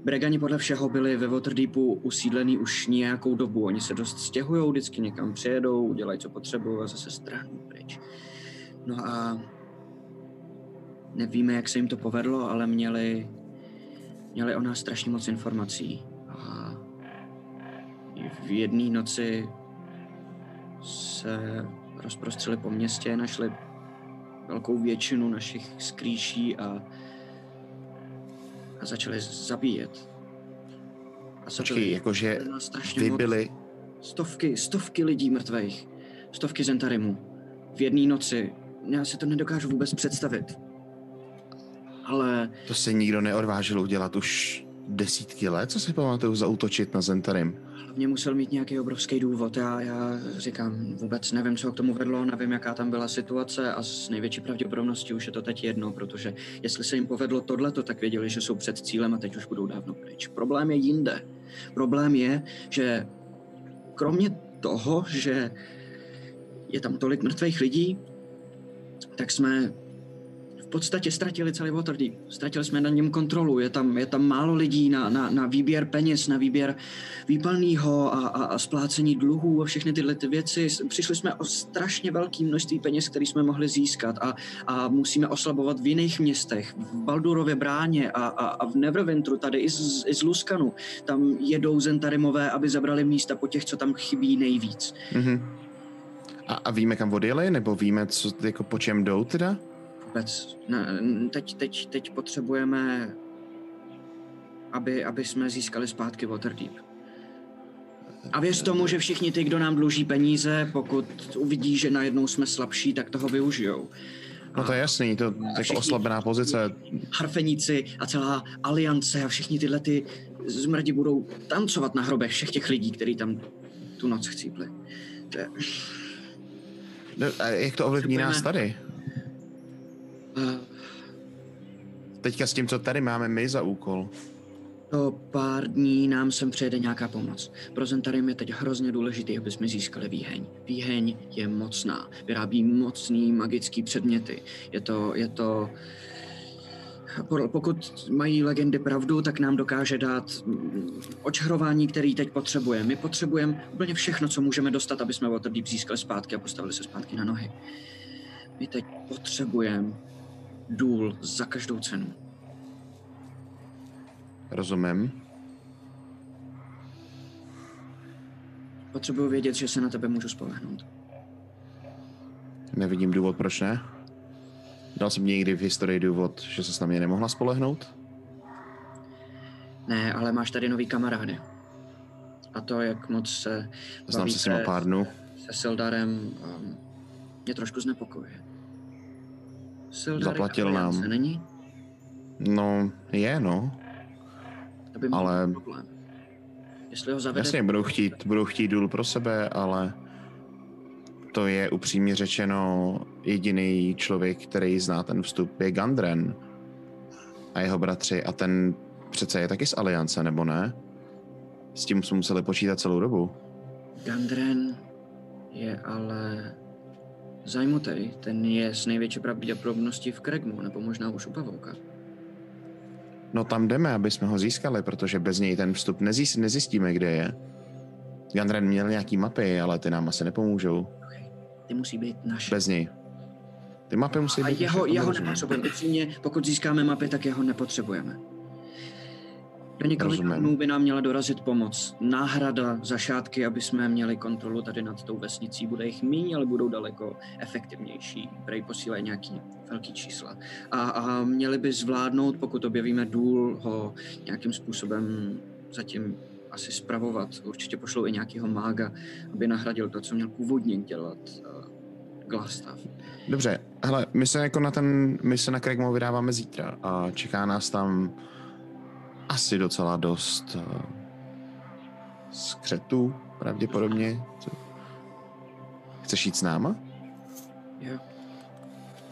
Bregani podle všeho byli ve Waterdeepu usídlený už nějakou dobu. Oni se dost stěhují, vždycky někam přijedou, dělají, co potřebují a zase strhnou pryč. No a nevíme, jak se jim to povedlo, ale měli, měli o nás strašně moc informací. A v jedné noci se rozprostřeli po městě, našli velkou většinu našich skrýší a, a začali zabíjet. A Počkej, zabili- jakože vy byli... Stovky, stovky lidí mrtvých. Stovky Zentarimů. V jedné noci. Já si to nedokážu vůbec představit. Ale To se nikdo neodvážil udělat už desítky let, co si pamatuju, zautočit na Zentarim. hlavně musel mít nějaký obrovský důvod. Já, já říkám, vůbec nevím, co k tomu vedlo, nevím, jaká tam byla situace a s největší pravděpodobností už je to teď jedno, protože jestli se jim povedlo tohleto, tak věděli, že jsou před cílem a teď už budou dávno pryč. Problém je jinde. Problém je, že kromě toho, že je tam tolik mrtvých lidí, tak jsme v podstatě ztratili celý Waterdeep. Ztratili jsme na něm kontrolu. Je tam, je tam málo lidí na, na, na výběr peněz, na výběr výpalného a, a, a splácení dluhů a všechny tyhle ty věci. Přišli jsme o strašně velké množství peněz, které jsme mohli získat a, a musíme oslabovat v jiných městech. V Baldurově bráně a, a, a v Neverwinteru, tady i z, i z Luskanu. Tam jedou Zentarimové, aby zabrali místa po těch, co tam chybí nejvíc. Mhm. A, a víme, kam odjeli? Nebo víme, co, jako po čem jdou teda? Vůbec. Ne, teď, teď, teď potřebujeme, aby, aby jsme získali zpátky Waterdeep. A věř tomu, že všichni ty, kdo nám dluží peníze, pokud uvidí, že najednou jsme slabší, tak toho využijou. No to je jasný, to je jako oslabená pozice. Harfeníci a celá aliance a všichni tyhle ty zmrdi budou tancovat na hrobech všech těch lidí, kteří tam tu noc chcípli. To je, No, a jak to ovlivní nás tady? Teďka s tím, co tady máme my za úkol. to pár dní nám sem přijede nějaká pomoc. Pro Zentarium je teď hrozně důležitý, aby jsme získali výheň. Výheň je mocná, vyrábí mocný magický předměty. Je to, je to... po- Pokud mají legendy pravdu, tak nám dokáže dát očarování, který teď potřebujeme. My potřebujeme úplně všechno, co můžeme dostat, aby jsme Waterdeep získali zpátky a postavili se zpátky na nohy. My teď potřebujeme důl za každou cenu. Rozumím. Potřebuji vědět, že se na tebe můžu spolehnout. Nevidím důvod, proč ne. Dal jsem někdy v historii důvod, že se na mě nemohla spolehnout? Ne, ale máš tady nový kamarády. A to, jak moc se Znám se s nima pár dnů. se Sildarem, um, mě trošku znepokojuje. Sildar Zaplatil nám. není? No, je no. To by mohl Ale- problém. Jestli ho zavede, Jasně, budou chtít, budou chtít důl pro sebe, ale to je upřímně řečeno jediný člověk, který zná ten vstup, je Gandren a jeho bratři a ten přece je taky z Aliance, nebo ne? S tím jsme museli počítat celou dobu. Gandren je ale zajmutej. Ten je s největší pravděpodobností v Kregmu, nebo možná už u Pavouka. No tam jdeme, aby jsme ho získali, protože bez něj ten vstup nezjist, nezjistíme, kde je. Gandren měl nějaký mapy, ale ty nám asi nepomůžou. Ty musí být naše. Bez něj. Ty mapy musí A být jeho, naše, jeho rozumím. nepotřebujeme. Upřímně, pokud získáme mapy, tak jeho nepotřebujeme. Do několika Rozumím. dnů by nám měla dorazit pomoc. Náhrada za šátky, aby jsme měli kontrolu tady nad tou vesnicí. Bude jich méně, ale budou daleko efektivnější. Prej posílají nějaký velký čísla. A, a měli by zvládnout, pokud objevíme důl, ho nějakým způsobem zatím asi spravovat. Určitě pošlou i nějakého mága, aby nahradil to, co měl původně dělat uh, Glastav. Dobře, hele, my se jako na ten, my se na Kregmo vydáváme zítra a čeká nás tam asi docela dost uh, skřetů, pravděpodobně. Chceš jít s náma? Jo.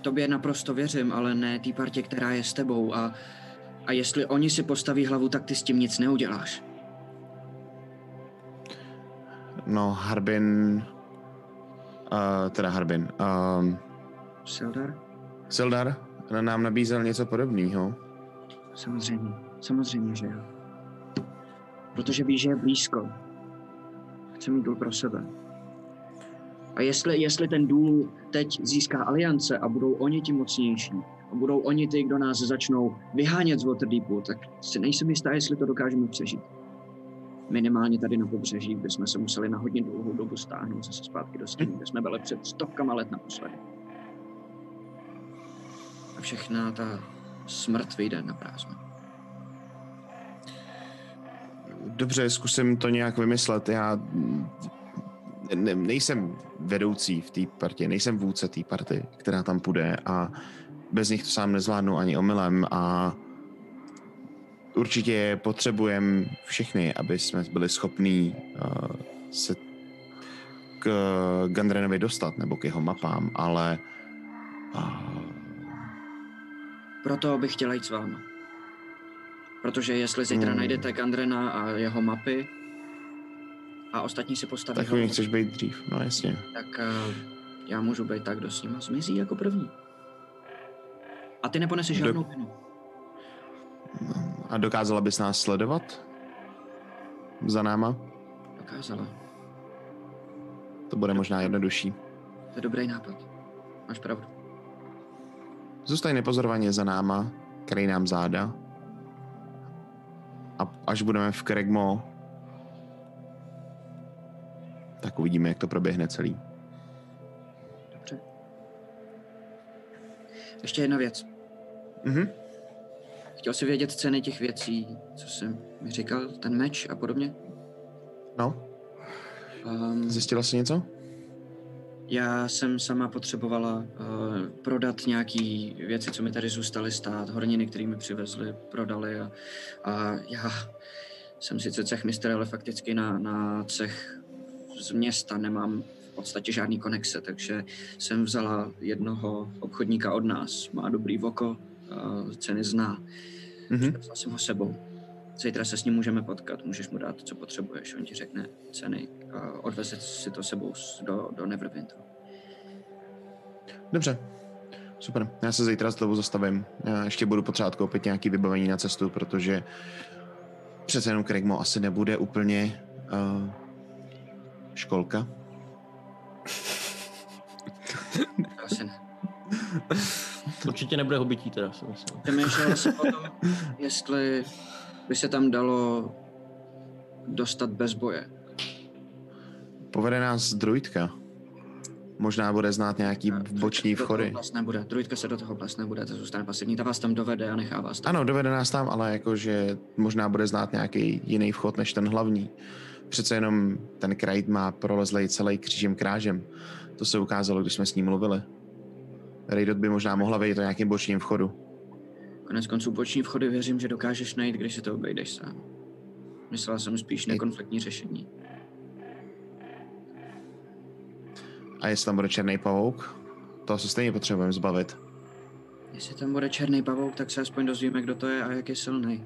Tobě naprosto věřím, ale ne té partě, která je s tebou a, a jestli oni si postaví hlavu, tak ty s tím nic neuděláš. No, Harbin, uh, teda Harbin, um, Sildar? Sildar nám nabízel něco podobného. Samozřejmě, samozřejmě, že jo. Protože víš, že je blízko. Chce mít důl pro sebe. A jestli, jestli ten důl teď získá aliance a budou oni ti mocnější, a budou oni ty, kdo nás začnou vyhánět z Waterdeepu, tak si nejsem jistá, jestli to dokážeme přežít. Minimálně tady na pobřeží, kde jsme se museli na hodně dlouhou dobu stáhnout zase zpátky do stínu, kde jsme byli před stovkama let naposledy. A všechna ta smrt vyjde na prázdno. Dobře, zkusím to nějak vymyslet. Já ne, nejsem vedoucí v té partě, nejsem vůdce té party, která tam půjde a bez nich to sám nezvládnu ani omylem a určitě potřebujeme všechny, aby jsme byli schopní uh, se k Gandrenovi dostat nebo k jeho mapám, ale uh, Proto bych chtěla jít s váma. Protože jestli zítra Hmm. najdete Gandrena a jeho mapy a ostatní si postaví tak hlavu, nich chceš být dřív, no jasně. tak uh, já můžu být tak, kdo s nima zmizí jako první. A ty neponeseš Do- žádnou vinu. A dokázala bys nás sledovat? Za náma? Dokázala. To bude možná jednodušší. To je dobrý nápad. Máš pravdu. Zůstaň nepozorovaně za náma, kryj nám záda. A až budeme v Kregmo, tak uvidíme, jak to proběhne celý. Dobře. Ještě jedna věc. Mhm. Chtěl jsi vědět ceny těch věcí, co jsem mi říkal, ten meč a podobně? No, Um, Zjistila jsi něco? Já jsem sama potřebovala uh, prodat nějaký věci, co mi tady zůstaly stát, horniny, které mi přivezli, prodali a, a já jsem sice cechmistr, ale fakticky na, na cech z města nemám v podstatě žádný konexe, takže jsem vzala jednoho obchodníka od nás, má dobrý voko, uh, ceny zná, Mhm. vzala jsem ho sebou. Zítra se s ním můžeme potkat, můžeš mu dát, co potřebuješ, on ti řekne ceny a odveze si to sebou do, do Neverwinteru. Dobře. Super. Já se zítra znovu zastavím. Já ještě budu potřebovat koupit nějaký vybavení na cestu, protože přece jenom Craigmo asi nebude úplně uh, školka. Asi ne. Určitě nebude hobití teda, si myslím. Přemýšlel jsem o tom, jestli by se tam dalo dostat bez boje. Povede nás druidka. Možná bude znát nějaký boční Do toho vchody. Vlastně nebude. Druidka se do toho vlastně nebude, ta zůstane pasivní, ta vás tam dovede a nechá vás tam. Ano, dovede nás tam, ale jakože možná bude znát nějaký jiný vchod než ten hlavní. Přece jenom ten krajt má prolezlej celý křížem krážem. To se ukázalo, když jsme s ním mluvili. Raidot by možná mohla vejít o nějakým bočním vchodu. Konec konců boční vchody věřím, že dokážeš najít, když si to obejdeš sám. Myslela jsem spíš nekonfliktní řešení. A jestli tam bude černý pavouk, to se stejně potřebujeme zbavit. Jestli tam bude černý pavouk, tak se aspoň dozvíme, kdo to je a jak je silný.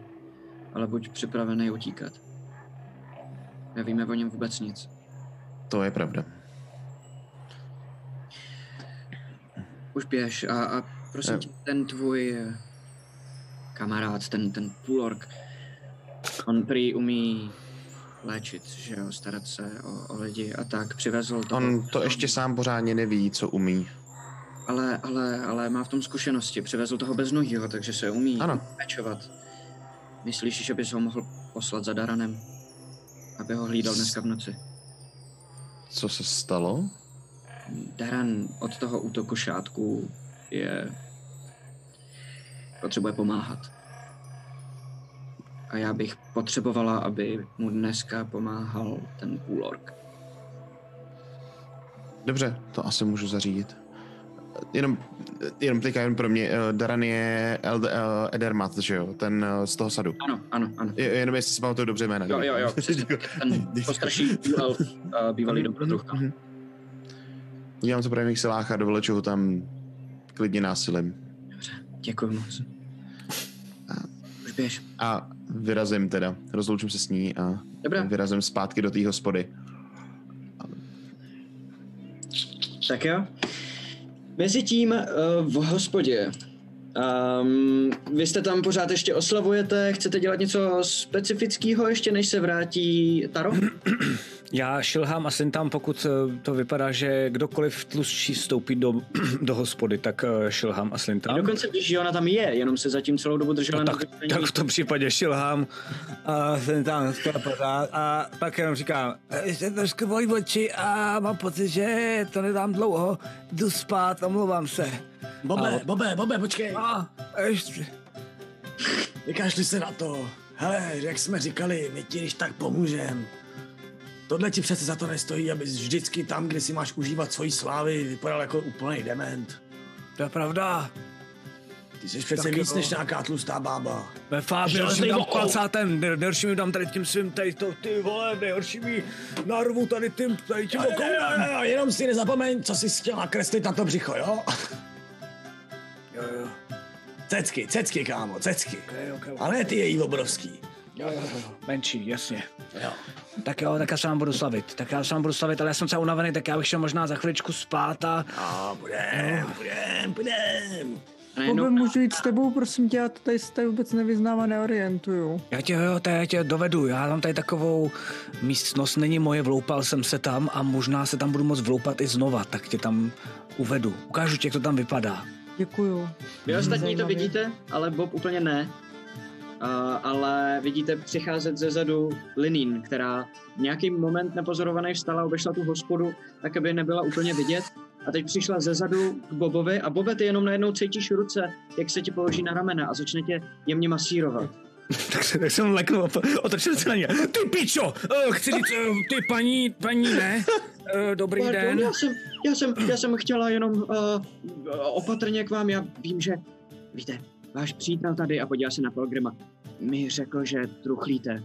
Ale buď připravený utíkat. Nevíme o něm vůbec nic. To je pravda. Už běž a, a prosím Jo. tě, ten tvůj eh, kamarád, ten, ten půlork, on prý umí léčit, že jo, starat se o, o lidi a tak, přivezl to. On to ještě sám pořádně neví, co umí. Ale, ale, ale má v tom zkušenosti, přivezl toho bez nohýho, takže se umí Ano. pečovat. Myslíš, že bys ho mohl poslat za Daranem? Aby ho hlídal dneska v noci. Co se stalo? Daran od toho útoku šátků je... potřebuje pomáhat. A já bych potřebovala, aby mu dneska pomáhal ten půlork. Dobře, to asi můžu zařídit. Jenom, jenom teďka jen pro mě, eh, Daran je Eld, uh, Edermat, že jo? Ten eh, z toho sadu. Ano, ano, ano. Je- Jenom jestli si pamatuju dobře jména. Jo, jo, jo, přesně. Ten postarší elf, uh, bývalý dobrodruhka. Mhm. Udělám to pro mých silách a dovleču ho tam klidně násilím. Děkuji moc. Už běž. A vyrazím teda, rozloučím se s ní a Dobrá. vyrazím zpátky do té hospody. Tak jo. Mezitím uh, v hospodě. Um, vy jste tam pořád ještě oslavujete, chcete dělat něco specifického ještě, než se vrátí Taro? Já šilhám a jsem tam, pokud eh, to vypadá, že kdokoliv tlustší vstoupí do, do hospody, tak eh, šilhám a slintám. Dokonce víš, že ona tam je, jenom se zatím celou dobu držela No, na tak, vypění. tak v tom případě šilhám a jsem tam a pak jenom říkám, "Eh, se trošku bojí oči a mám pocit, že to nedám dlouho, jdu spát, omlouvám se. Bobe, A- Bobe, Bobe, počkej. A, ještě. Vykašli se na to. Hele, jak jsme říkali, my ti když tak pomůžem. Tohle ti přece za to nestojí, abys vždycky tam, kde si máš užívat svojí slávy, vypadal jako úplný dement. To je pravda. Ty jsi přece Tak víc jo. než nějaká tlustá bába. Ve Fábě, Železný si dám oko. klacátem, nejhorší mi dám tady tím svým, tady to, ty vole, nejhorší mi narvu tady tím, tady tím jo, jenom si nezapomeň, co jsi chtěl nakreslit na to břicho, jo? Jo, jo. Cecky, cecky, kámo, cecky. Okay, okay, A ne ty její obrovský. Jo, jo, jo. Menší, jasně. Jo. Tak jo, tak já se vám budu slavit. Tak já se vám budu slavit, ale já jsem celý unavený, tak já bych šel možná za chviličku spát a... No, budem, budem, budem. Bobe, můžu jít s tebou, prosím tě, já to tady, se tady vůbec nevyznám a neorientuju. Já tě, jo, to já tě dovedu, já mám tady takovou místnost, není moje, vloupal jsem se tam a možná se tam budu moc vloupat i znova, tak tě tam uvedu. Ukážu ti, jak to tam vypadá. Děkuju. Vy ostatní to vidíte, ale Bob úplně ne. Uh, ale vidíte přicházet ze zadu Linín, která v nějaký moment nepozorovaný vstala, obešla tu hospodu, tak aby nebyla úplně vidět. A teď přišla ze zadu k Bobovi a Bobe, ty jenom najednou cítíš ruce, jak se ti položí na ramena a začne tě jemně masírovat. tak, se, tak jsem leknul, otočil se na ně. Ty pičo, uh, chci říct, uh, ty paní, paní ne, uh, dobrý Pardon, den. Já jsem, já jsem, já jsem chtěla jenom uh, opatrně k vám, já vím, že, víte, váš přítel tady a podívá se na Pelgrima, mi řekl, že truchlíte.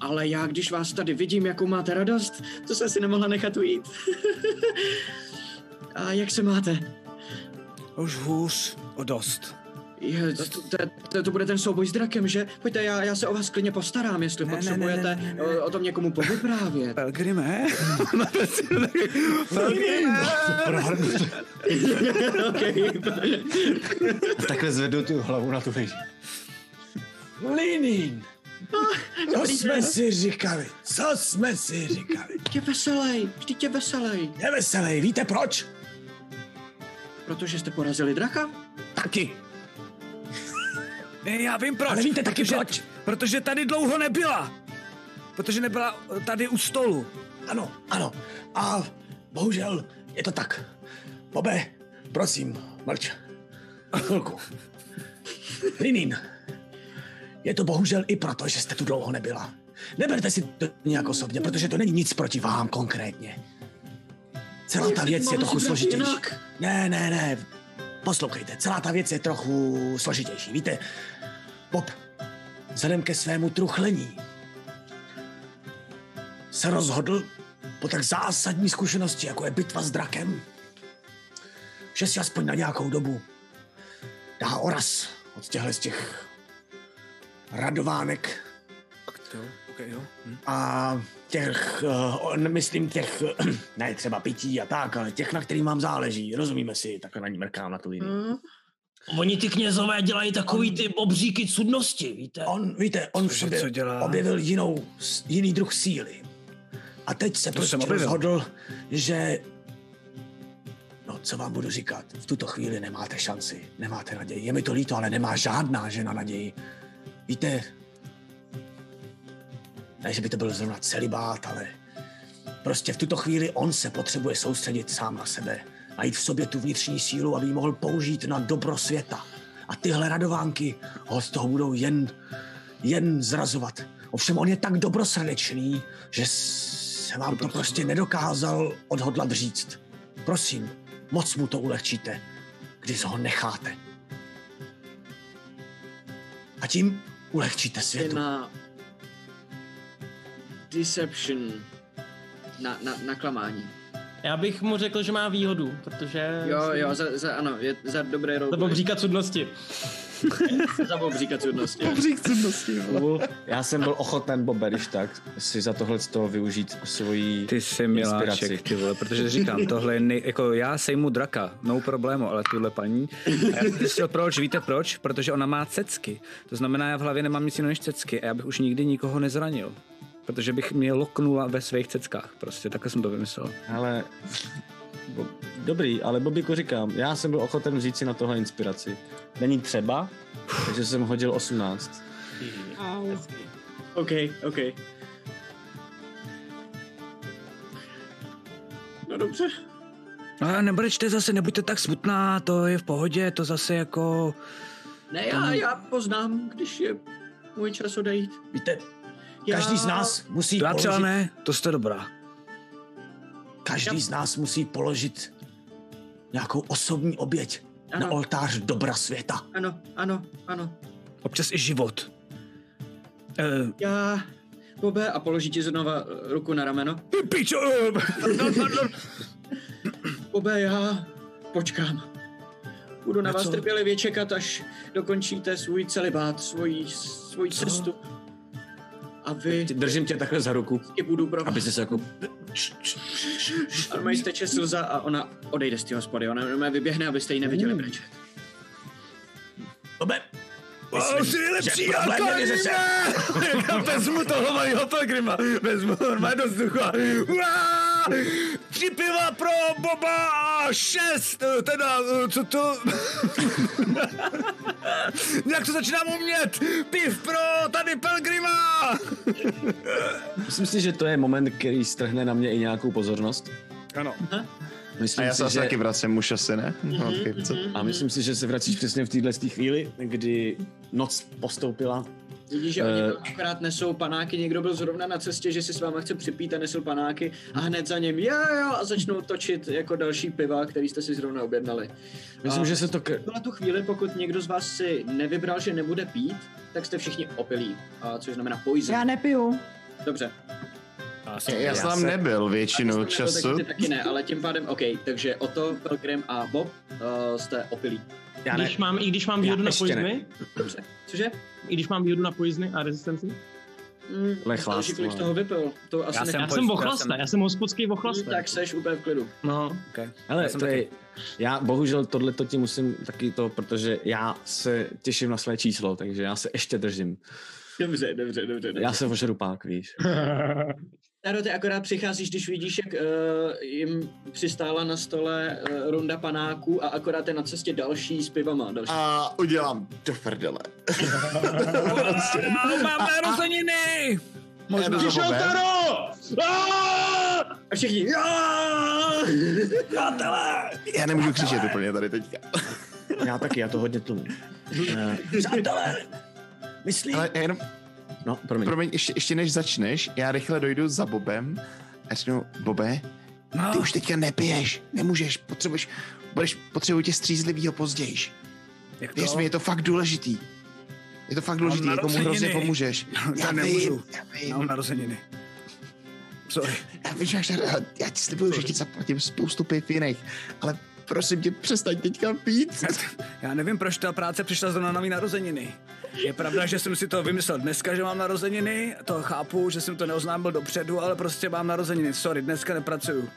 Ale já, když vás tady vidím, jakou máte radost, to jsem si nemohla nechat ujít. a jak se máte? Už hůř, o dost. Je, to, to, to, to bude ten souboj s drakem, že? Pojďte, já, já se o vás klidně postarám, jestli Ne, ne, ne, potřebujete ne, ne, ne. O, o tom někomu povyprávět. Pelgrime? okay. Takhle zvedu tu hlavu na tu lidi. Linin! Co dobrý jsme si říkali? Co jsme si říkali? Je veselej, vždyť je veselej. Je veselý, víte proč? Protože jste porazili draka? Taky. Ne, já vím proč. Ale víte taky protože, proč? Protože tady dlouho nebyla. Protože nebyla eh, tady u stolu. Ano, ano. A bohužel je to tak. Bobe, prosím, mlč. Chvilku. Linin, je to bohužel i proto, že jste tu dlouho nebyla. Neberte si to nějak osobně, protože to není nic proti vám konkrétně. Celá ta věc je trochu složitější. Ne, ne, ne. Poslouchejte, celá ta věc je trochu složitější. Víte, Bob, vzhledem ke svému truchlení, se rozhodl po tak zásadní zkušenosti, jako je bitva s drakem, že si aspoň na nějakou dobu dá oraz od těchhle z těch radovánek Jo, okay, jo. Hm. a těch, uh, on, myslím těch, uh, ne třeba pití a tak, ale těch, na kterým vám záleží, rozumíme si, takhle na ní mrkám na tu linii. Hm? Oni ty knězové dělají takový ty obříky cudnosti, víte? On, víte, on v Cože, sobě co dělá? objevil jinou, jiný druh síly. A teď se To prostě rozhodl, že... No, co vám budu říkat? V tuto chvíli nemáte šanci, nemáte naději. Je mi to líto, ale nemá žádná žena naději. Víte, ne, že by to byl zrovna celibát, ale prostě v tuto chvíli on se potřebuje soustředit sám na sebe. Najít v sobě tu vnitřní sílu, aby ji mohl použít na dobro světa. A tyhle radovánky ho z toho budou jen, jen zrazovat. Ovšem on je tak dobrosrdečný, že se vám to prostě nedokázal odhodlat říct. Prosím, moc mu to ulehčíte, když ho necháte. A tím ulehčíte světu. na deception, na, na, na klamání. Já bych mu řekl, že má výhodu, protože... Jo, jo, za, za, ano, je za dobré To roleplay. obříka cudnosti. za bobříka cudnosti. Obřík cudnosti. Cool. Já jsem byl ochoten, Bobe, když tak, si za tohle z toho využít svoji Ty jsi inspiraci. miláček, ty vole, protože říkám, tohle je nej, jako já sejmu draka, no problému, ale tuhle paní. A já jsem proč, víte proč? Protože ona má cecky. To znamená, já v hlavě nemám nic jiného než cecky a já bych už nikdy nikoho nezranil. Protože bych mě loknula ve svých ceckách. Prostě takhle jsem to vymyslel. Ale bo, dobrý, ale Bobíku říkám, já jsem byl ochoten vzít si na tohle inspiraci. Není třeba, takže jsem hodil 18. OK, OK. No dobře. A nebrečte zase, nebuďte tak smutná, to je v pohodě, to zase jako... Ne, já, já poznám, když je můj čas odejít. Víte, Já- každý z nás musí Já třeba položit, ne, to jste dobrá. každý z nás musí položit nějakou osobní oběť Ano. na oltář dobra světa. Ano, ano, ano. Občas i život. Uh, Já, Bobe, a položí ti znova ruku na rameno. pičo, pardon, pardon. Bobe, já počkám. Budu na Na vás co? trpělivě čekat, až dokončíte svůj celibát, svoji, svoji cestu. A vy Držím tě takhle za ruku, taky budu pro aby se jako... Armej steče slza a ona odejde z té hospody. Ona ona vyběhne, abyste ji neviděli brečet. Bobe, O, jsi nejlepší. Alkalime! Já vezmu toho malého Pelgrima, vezmu normálně do vzduchu a... Tři piva pro Boba a šest, eh, teda, eh, co to... Jak to začínám umět? Piv pro tady Pelgrima! Myslím si, že to je moment, který strhne na mě i nějakou pozornost. Ano. Myslím A já si, se asi že... taky vracím už asi, ne? No, co? A myslím si, že se vracíš přesně v téhle té chvíli, kdy noc postoupila Vidíš, že oni Eh. tam akorát nesou panáky, někdo byl zrovna na cestě, že si s váma chce připít a nesl panáky a hned za ním jo, jo, a začnou točit jako další piva, který jste si zrovna objednali. Myslím, A že se to... K... Na tu chvíli, pokud někdo z vás si nevybral, že nebude pít, tak jste všichni opilí, a což znamená poison. Já nepiju. Dobře. Já jsem tam nebyl většinu Nebyl, času. tak ty taky ne, ale tím pádem, OK, takže Otto, Pelgrim a Bob uh, jste opilí. Já Když mám, I když mám výhodu na ještě ne. poizny, Dobře. Cože? i když mám výhodu na poizny a rezistenci. Mm, kolik z vole. toho vypil. To asi Já ne- jsem Já jsem já ochlasta, jsem- já jsem hospodský Mm, ochlasta. tak seš úplně v klidu. No, Okay. Ale Já jsem to taky. je, já bohužel tohle to ti musím taky to, protože já se těším na své číslo, takže já se ještě držím. Dobře, dobře, dobře. dobře. Já se ožeru pák, víš. Taro, ty akorát přicházíš, když vidíš, jak uh, jim přistála na stole uh, runda panáků a akorát je na cestě další s pivama. Další. A udělám do prdele. A mám narozeniny! Možná Přišel. Taro! A všichni, Přátelé! Já nemůžu křičet úplně tady teďka. Já taky, já to hodně tlumím. Eh, Přátelé, myslí? Ale jenom, No, promiň. promiň, ještě, ještě než začneš, já rychle dojdu za Bobem a řeknu, Bobe, No, ty už teďka nepiješ, nemůžeš, potřebuješ, budeš, potřebuji tě střízlivýho později. jak Věř mi, je to fakt důležitý. Je to fakt důležitý, jako mu hrozně pomůžeš. Já Já nemůžu. já vím. Mám narozeniny. Sorry. Já vím, rád, já ti slibuju, že ti zaplatím spoustu piv jiných, ale prosím tě, přestaň teďka pít. Já nevím, proč ta práce přišla zrovna na mý narozeniny. Je pravda, že jsem si to vymyslel dneska, že mám narozeniny, to chápu, že jsem to neoznámil dopředu, ale prostě mám narozeniny. Sorry, dneska nepracuju.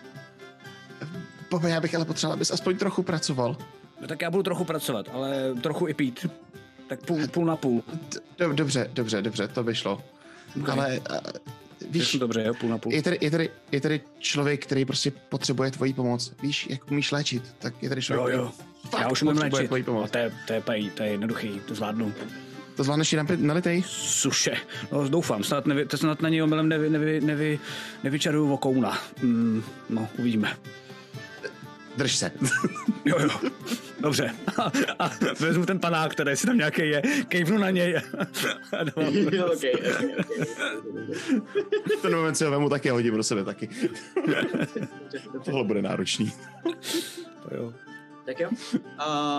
Bobe, já bych ale potřeboval, abys aspoň trochu pracoval. No tak já budu trochu pracovat, ale trochu i pít. Tak půl, půl na půl. Do, dobře, dobře, dobře, to by šlo. Okay. Ale uh, víš, Víš, dobře, jo, půl na půl. je tady, je, tady, je tady člověk, který prostě potřebuje tvoji pomoc. Víš, jak umíš léčit, tak je tady Jo, člověk, jo. Fakt Já už umím potřebuje léčit. tvoji A pomoc. to je, to je, to je jednoduchý, to zvládnu. To zvládneš i na, nalitej? Suše. No, doufám, snad, nevy, to snad na něj omylem nevy, nevy, nevy, nevyčaruju vokouna. Mm, no, uvidíme. Drž se. Jo, jo. Dobře. A, a vezmu ten panák, který si tam nějaký je, kejvnu na něj. A jo, okay, okay, okay. Ten moment si ho vemu taky a hodím do sebe taky. Tohle bude náročný. To jo. Tak jo.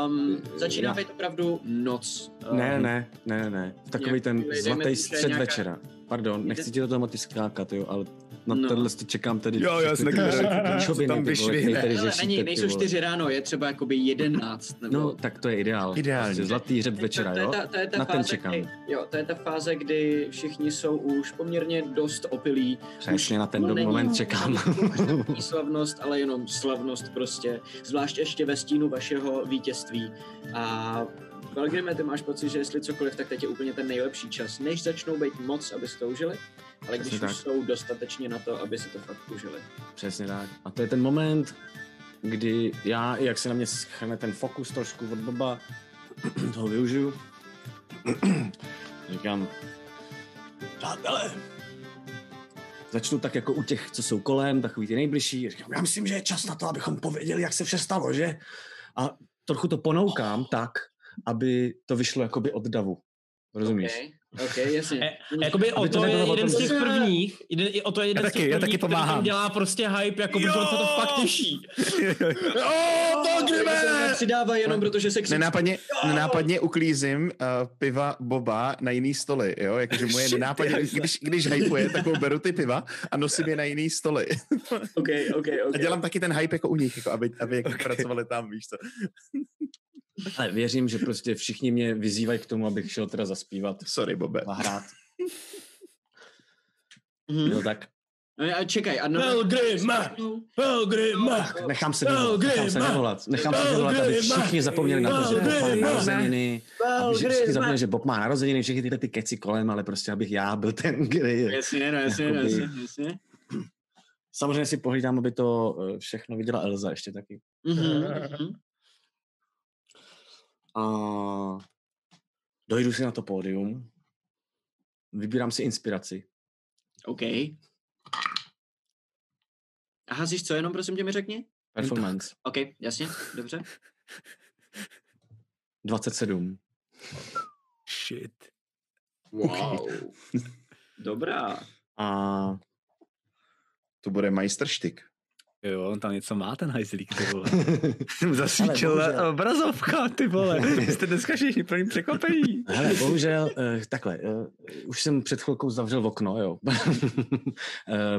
Um, začíná být opravdu noc. Um, Ne, ne, ne, ne. Takový ten zlatý střed nějaká- večera. Pardon, nechci ti do toho moc skákat, jo, ale na No. tenhle to čekám tady. Jo, já jsem taky tam vyšvihne. řešíte, není, nejsou čtyři ráno, je třeba jakoby jedenáct. Nebo... No, tak to je ideál. Ideální. Prostě zlatý hřeb večera, to, je jo? Na fáze, ten čekám. Kdy, jo, to je ta fáze, kdy všichni jsou už poměrně dost opilí. Přesně na ten moment čekám. není slavnost, ale jenom slavnost prostě. Zvlášť ještě ve stínu vašeho vítězství. A Pelgrime, ty máš pocit, že jestli cokoliv, tak teď je úplně ten nejlepší čas, než začnou být moc, aby si to užili, ale když Přesně už tak. jsou dostatečně na to, aby si to fakt užili. Přesně tak. A to je ten moment, kdy já, jak se na mě schrne ten fokus trošku od Boba, toho využiju. Říkám, Přátelé, začnu tak jako u těch, co jsou kolem, takový ty nejbližší. Říkám, já myslím, že je čas na to, abychom pověděli, jak se vše stalo, že? a trochu to ponoukám tak, aby to vyšlo jakoby od davu. Rozumíš? OK, OK, jasně. E, jakoby o to to je jeden z těch že- prvních, jeden, o to je jeden Já z taky, těch já prvních, taky který pomáhám. tam dělá prostě hype, jako protože on se to fakt těší. Pelgrime! se přidává jenom protože se křičí. Nenápadně, nenápadně uklízím uh, piva Boba na jiný stoly, jo? Jakože moje nenápadně, když, když hypuje, tak ho beru ty piva a nosím je na jiný stoly. OK, OK, OK. A dělám taky ten hype jako u nich, jako aby, aby jako pracovali tam, víš co. Ale věřím, že prostě všichni mě vyzývají k tomu, abych šel teda zaspívat Sorry, Bobe. a hrát. Mhm. Jo, tak No, a čekaj, a no, Pelgrime! Pelgrime! nechám se vyvolat, nechám se vyvolat, nechám se vyvolat, aby všichni zapomněli na to, že Bob má narozeniny, aby že všichni zapomněli, že Bob má narozeniny, všechny tyhle ty keci kolem, ale prostě abych já byl ten, kdy... Jasně, no, jasně, no, Jakoby- jasně, jasně. Samozřejmě si pohlídám, aby to eh, všechno viděla Elza ještě taky. Mhm, mhm. A dojdu si na to pódium, vybírám si inspiraci. OK. A házíš co jenom, prosím tě mi řekni? Performance. OK, jasně, dobře. 27. Shit. Wow. Dobrá. A To bude majstrštyk. Jo, on tam něco má ten hajzlík, ty vole. Mu Ale Zasvíčil bohužel- obrazovka, ty vole. Jste dneska všichni plný překvapení. Hele, bohužel, uh, takhle, uh, už jsem před chvilkou zavřel okno, jo. uh,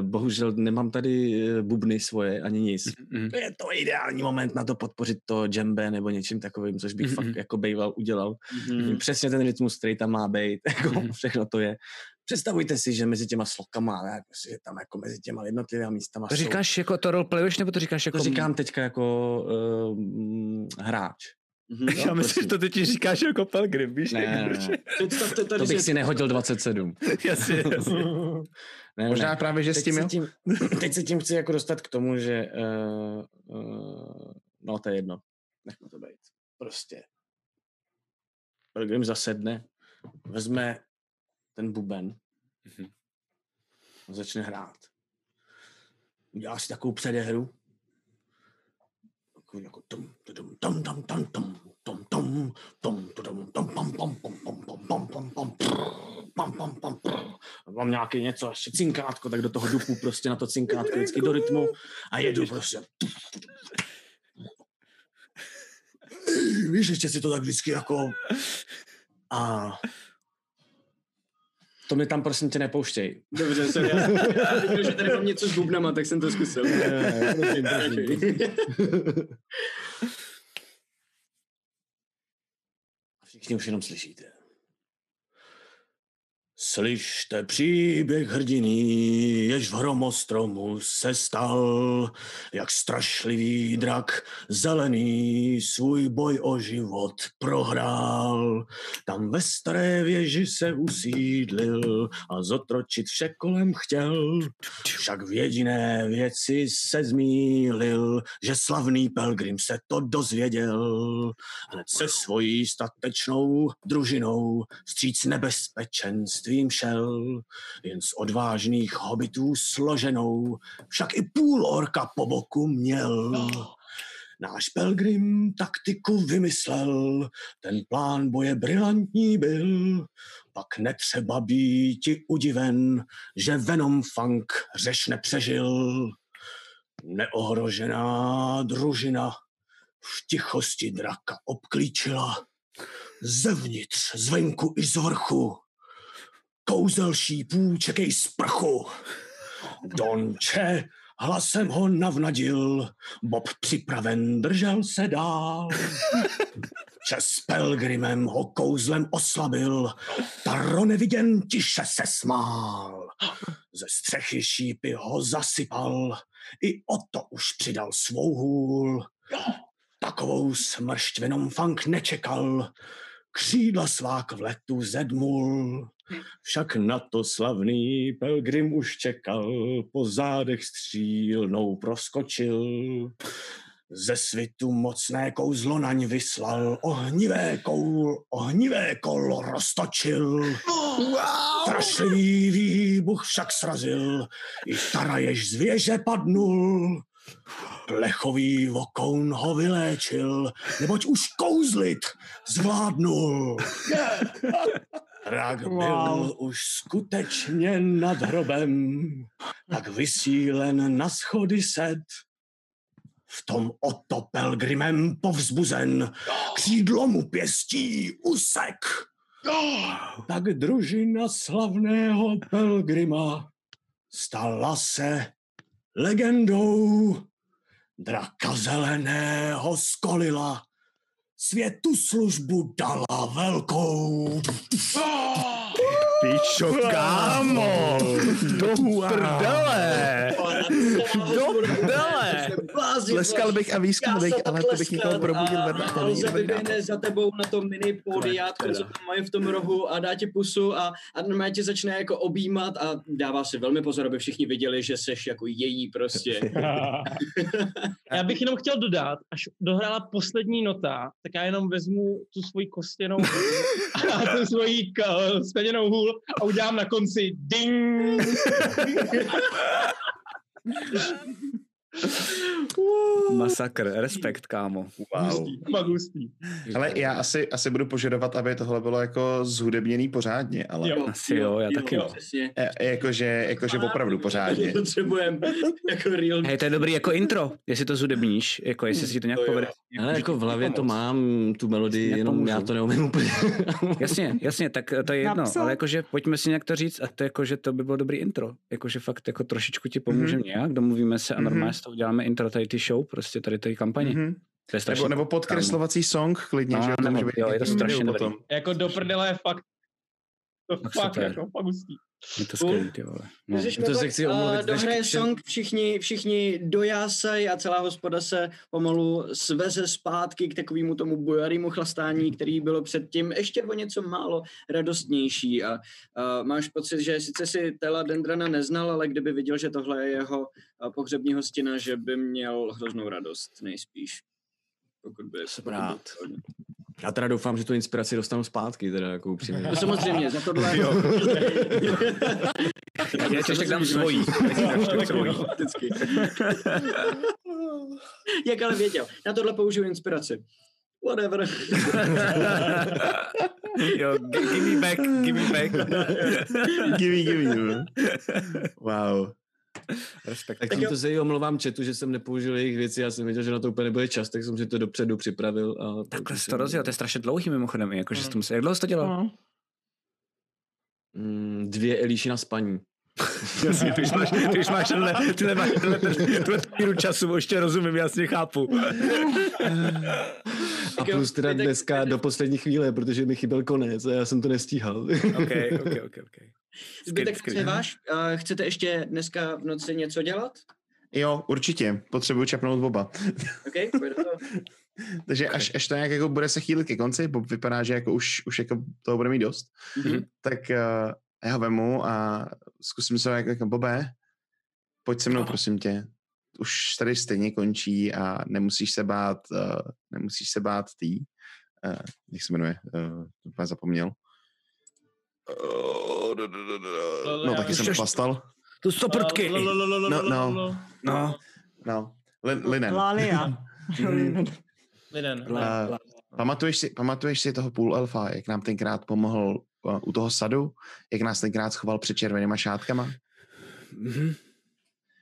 bohužel nemám tady eh, bubny svoje, ani nic. Mhm. To je to ideální moment na to podpořit to džembe nebo něčím takovým, což bych Mhm. fakt jako bejval udělal. Mhm. Přesně ten rytmus, který tam má být, jako Mhm. všechno to je. Představujte si, že mezi těma slokama, ne, prostě je tam jako mezi těma jednotlivými místama To jsou- říkáš jako to roleplayuješ, nebo to říkáš jako... To říkám teďka jako uh, hráč. Mhm. Já myslím, že to teď říkáš jako Pelgrim, víš? Ne, ne, prostě- ne. Představte tady, To bych že- si nehodil 27. Jasně, jasně. Ne, Možná ne. právě, že s teď tím, se jo? tím, teď se tím chci jako dostat k tomu, že uh, uh, no to je jedno, nechme to být. Prostě. Pilgrim zasedne, vezme ten buben Mhm. a začne hrát. Udělá si takovou předehru. Takový jako tum, tudum, tam, tam, tam, tam, tom, tom, tom, tudum, tom, pam, pam, pam, pam, pam, pam, pam, pam, prr, pam, pam, pam. A Mám nějaký něco, ještě cinkátko, tak do toho dupu prostě na to cinkátko vždycky do rytmu a jedu prostě. Víš, ještě si to tak vždycky jako... A to mi tam prosím tě nepouštěj. Dobře, sorry. Já, já viděl, že tady mám něco s bubnama, tak jsem to zkusil. Ne, prosím, prosím, A všichni už jenom slyšíte. Slyšte příběh hrdiny, jež v hromostromu se stal, jak strašlivý drak zelený svůj boj o život prohrál. Tam ve staré věži se usídlil a zotročit vše kolem chtěl. Však v jediné věci se zmílil, že slavný Pelgrim se to dozvěděl. Hned se svojí statečnou družinou vstříc nebezpečenstvím šel, jen z odvážných hobitů složenou, však i půl orka po boku měl. Náš Pelgrim taktiku vymyslel, ten plán boje brilantní byl, pak netřeba býti udiven, že Venom Funk řeš nepřežil. Neohrožená družina v tichosti draka obklíčila, zevnitř, zvenku i z vrchu, kouzel šípů čekej z prchu. Donče hlasem ho navnadil, Bob připraven držel se dál. Čas s Pelgrimem ho kouzlem oslabil, Taro neviděn tiše se smál. Ze střechy šípy ho zasypal, i o to už přidal svou hůl. Takovou smršť Venom Funk nečekal, křídla svák v letu zedmul. Však na to slavný Pelgrim už čekal, po zádech střílnou proskočil. Ze svitu mocné kouzlo naň vyslal, ohnivé koul, ohnivé kolo roztočil. Strašlivý výbuch však srazil, i Tara jež z věže padnul. Plechový vokoun ho vyléčil, neboť už kouzlit zvládnul. Rak byl Wow. už skutečně nad hrobem, tak vysílen na schody sed. V tom oto Pelgrimem povzbuzen, křídlo mu pěstí usek. Tak družina slavného Pelgrima stala se legendou. Draka zeleného skolila, světu službu dala velkou. Píčo, kámo! Do prdele! Do prdele! Tleskal bych a výzkum bych, ale to bych někoho probudil vedle. A dobrý vyběhne za tebou na tom mini pódiátku, co tam mají v tom rohu a dá ti pusu a, a normálně tě začne jako objímat a dává si velmi pozor, aby všichni viděli, že seš jako její prostě. Já bych jenom chtěl dodat, až dohrála poslední nota, tak já jenom vezmu tu svoji kostěnou a tu svoji k- skleněnou hůl a udělám na konci ding. Masakr, respekt, kámo. Wow. Hustý. Ale já asi, asi budu požadovat, aby tohle bylo jako zhudebněný pořádně, ale Jo. Asi jo, já taky jo. Přesně. e, jakože, jakože opravdu pořádně. Potřebujeme jako real. Hej, to je dobrý jako intro, jestli to zudebníš, jako jestli si to nějak To jo. povede. Ale jako v hlavě to mám, tu melodii, jenom já to neumím úplně. Jasně, jasně, tak to je jedno, Napsal. ale jakože pojďme si nějak to říct a to jakože to by bylo dobrý intro. Jakože fakt jako trošičku ti pomůžeme mm-hmm. nějak, domluvíme se a normálně z toho uděláme intro tady ty show, prostě tady ty kampaně. Mm-hmm. Mhm. To je strašně Nebo, nebo podkreslovací song klidně, No, že jo, to nebo- může být jo, je to strašně dobrý. potom. Jako do prdele je fakt to Fakt fakt, super. jako fakt hustý. Je to skvělý, ty vole. No. Když To se chci omluvit dohraje vešky- song, všichni, všichni dojásají a celá hospoda se pomalu sveze zpátky k takovému tomu bojarému chlastání, který bylo předtím ještě o něco málo radostnější a, a máš pocit, že sice si Tela Dendrana neznal, ale kdyby viděl, že tohle je jeho a, pohřební hostina, že by měl hroznou radost, nejspíš. Pokud by... Pokud by- Já teda doufám, že tu inspiraci dostanu zpátky, teda jako upřímně. No samozřejmě, za tohle... Jo. Já ti ještě dám svojí. Jak ale věděl, na tohle použiju inspiraci. Whatever. jo, gi- give me back, give me back. Gimme, gimme. Wow. Respekt. Tak tímto se i omlouvám četu, že jsem nepoužil jejich věci, já jsem věděl, že na to úplně nebude čas, tak jsem si to dopředu připravil. A Takhle jsi to rozjel, to je strašně dlouhý mimochodem, jakože jsi to musel, jak dlouho jsi to dělal? Mm, dvě Elíši na spaní. Jasně, ty už máš, ty už máš tenhle, tyhle, máš tenhle, tenhle, tuhle míru času, ještě rozumím, jasně chápu. A plus teda dneska do poslední chvíle, protože mi chyběl konec a já jsem to nestíhal. OK, OK, OK, OK. Zbytek skryt. váš. Uh, chcete ještě dneska v noci něco dělat? Jo, určitě. Potřebuji čapnout oba. OK, pojď do toho. Takže až, až to nějak jako bude se chýlit ke konci, Bob vypadá, že jako už, už jako toho bude mít dost, Mhm. tak uh, já ho vemu a zkusím se jako, jako Bobe, pojď se mnou, prosím tě. Už tady stejně končí a nemusíš se bát, uh, nemusíš se bát tý, uh, jak se jmenuje, uh, úplně zapomněl. No, taky jsem chlastal. Tu stoprtky. No, no, No. no. Lin, linen. Lália. Linen. Uh, pamatuješ, si, pamatuješ si toho půl elfa, jak nám tenkrát pomohl uh, u toho sadu, jak nás tenkrát schoval před červenýma šátkama? Mhm.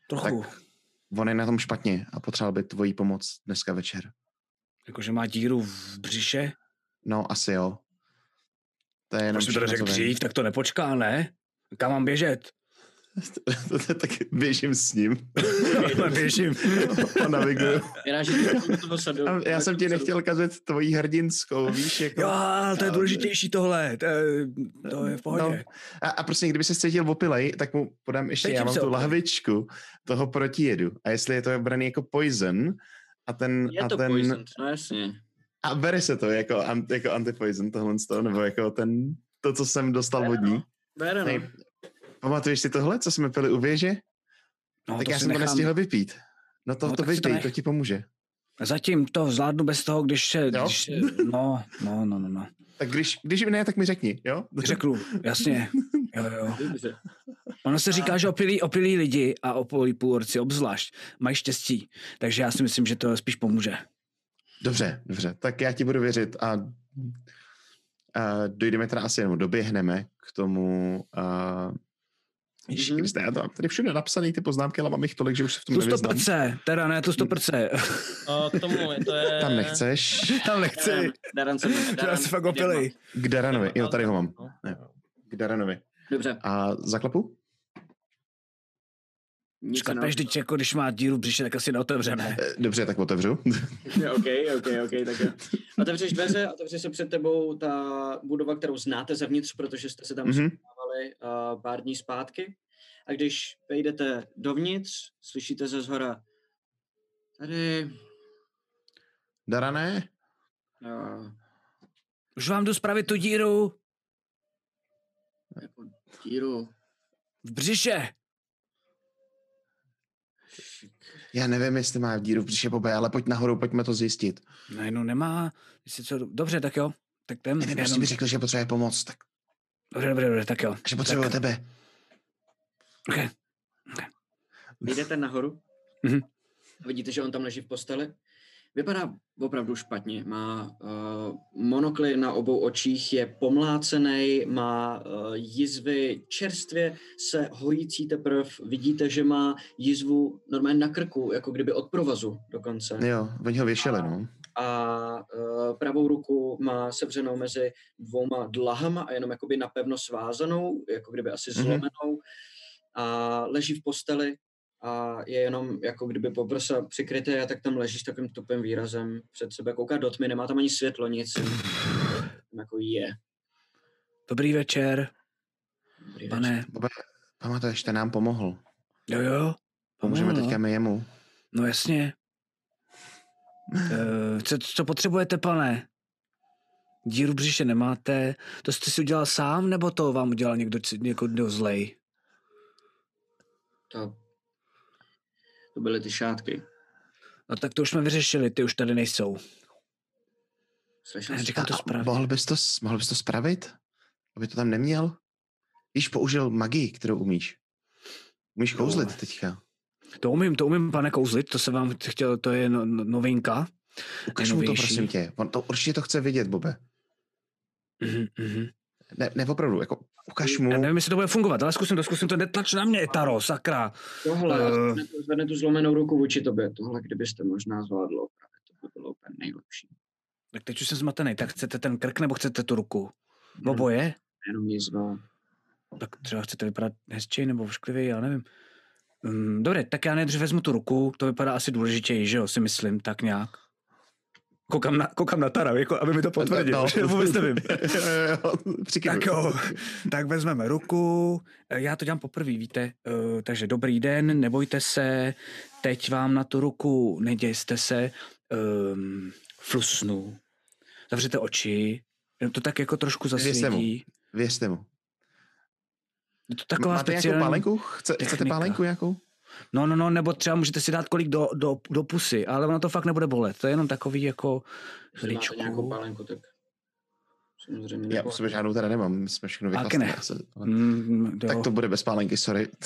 Trochu. Tak on je na tom špatně a potřeboval by tvoji pomoc dneska večer. Jakože má díru v břiše? No, asi jo. To je jenom Proč mi to řekl dřív, tak to nepočká, ne? Kam mám běžet? tak běžím s ním. Běžím. a naviguju. Já jsem ti nechtěl kazit tvojí hrdinskou, víš, jako... Jo, ale to je důležitější tohle. To je, to je v pohodě. No. A, a prostě, kdyby se cítil opilej, tak mu podám ještě, Cítím já mám tu lahvičku toho protijedu. A jestli je to braný jako poison, a ten... Je a to ten, poison, no jasně. A bere se to jako, jako antipoison tohle z toho, nebo jako ten, to, co jsem dostal od ní. Bere, no. Pamatuješ si tohle, co jsme pili u věže? No, tak to já si jsem to nechám- nestihl vypít. No to, No, to to vypij, nech. to ti pomůže. Zatím to zvládnu bez toho, když se... Jo? Když, se- no, no, no, no, no. Tak když, když ne, tak mi řekni, jo? Řeknu, jasně. Jo, jo. Ono se říká, že opilí, opilí lidi a opilí půlorci obzvlášť mají štěstí. Takže já si myslím, že to spíš pomůže. Dobře, dobře, tak já ti budu věřit a, a dojdeme teda asi jenom, doběhneme k tomu a Ježiši Mhm. Kriste, já to mám tady všude napsaný ty poznámky, ale mám jich tolik, že už se v tom Tu nevyznám. stoprce, teda ne tu stoprce. A k tomu, to je... Tam nechceš. Tam nechci. Daran se To já si fakt opilej. K Daranovi, jo, tady ho mám. Ne. K Daranovi. Dobře. A zaklepu? Nic Šklepeš, teď jako když má díru v břiše, tak asi neotevřeme. Eh, Dobře, tak otevřu. OK, OK, OK, tak jo. Otevřeš dveře, otevře se před tebou ta budova, kterou znáte zevnitř, protože jste se tam Mhm. setkávali uh, pár dní zpátky. A když vejdete dovnitř, slyšíte ze zhora tady Darané? uh, Už vám jdu spravit tu díru jako díru. v břiše. Já nevím, jestli má díru v břiše Bobe, ale pojď nahoru, pojďme to zjistit. Ne, no nemá. Jestli co, dobře, tak jo. Tak. Nevím, prostě jenom- mi řekl, že potřebuje pomoc, tak Dobře, dobře, dobře, tak jo. že potřebuje tak, tebe. okay. Jdete nahoru Mhm. A vidíte, že on tam leží v posteli. Vypadá opravdu špatně. Má uh, monokly na obou očích, je pomlácený, má uh, jizvy čerstvě se hojící teprve. Vidíte, že má jizvu normálně na krku, jako kdyby od provazu dokonce. Jo, oni ho věšeli, no. A uh, pravou ruku má sevřenou mezi dvouma dlahama a jenom jakoby napevno svázanou, jako kdyby asi Mhm. zlomenou. A leží v posteli a je jenom jako kdyby po prsa přikryté a tak tam leží s takovým tupým výrazem před sebe. Kouká do tmy, nemá tam ani světlo, nic. Tam jako je. Dobrý večer, Dobrý pane. Bobe, pamatuješ, ten nám pomohl. Jo, jo. Pomůžeme Pomohl, teďka my jemu. No jasně. Uh, co, co potřebujete, pane? Díru břiše nemáte. To jste si udělal sám, nebo to vám udělal někdo, někdo zlej? To, to byly ty šátky. No tak to už jsme vyřešili, ty už tady nejsou. Slyšel jsi? říkám to správně. mohl bys to, mohl bys to spravit? Aby to tam neměl? Víš, použil magii, kterou umíš. Umíš Jo. kouzlit teďka. To umím, to umím, pane, kouzlit, to jsem vám chtěl, to je no, no, novinka. Ukaž mu to, prosím tě. On to určitě to chce vidět, Bobe. Mhm, mhm. Ne, ne opravdu, jako ukaž mu. Já nevím, jestli to bude fungovat, ale zkusím to, zkusím to, netlač na mě, Taro, sakra. Tohle, uh, zvedne, tu, zvedne tu zlomenou ruku vůči tobě. Tohle, kdybyste možná zvládlo opravit, to by bylo úplně nejlepší. Tak teď už jsem zmatený, tak chcete ten krk nebo chcete tu ruku? Hmm. Oboje? Jenom jizva. Tak třeba chcete vypadat hezčej nebo vošklivý, já nevím. Um, dobré, tak já nejdřív vezmu tu ruku, to vypadá asi důležitěji, že jo, si myslím, tak nějak. Koukám na, koukám na Tara, jako, aby mi to potvrdil, No. že vůbec nevím. Tak jo, tak vezmeme ruku, Eh, já to dělám poprvé, víte, Eh, takže dobrý den, nebojte se, teď vám na tu ruku nedějste se, um, flusnu, zavřete oči, to tak jako trošku Věřte mu. zasvětí. Věřte mu. Je to taková Máte nějakou speciální pálenku? Chce, chcete pálenku nějakou? No, no, no, nebo třeba můžete si dát kolik do, do, do pusy, ale ono to fakt nebude bolet. To je jenom takový jako chviličku. nějakou pálenku, tak samozřejmě Já u sebe žádnou teda nemám, my jsme všechno Taky vychlastali. ne. Mm, jo. Tak to bude bez pálenky, sorry.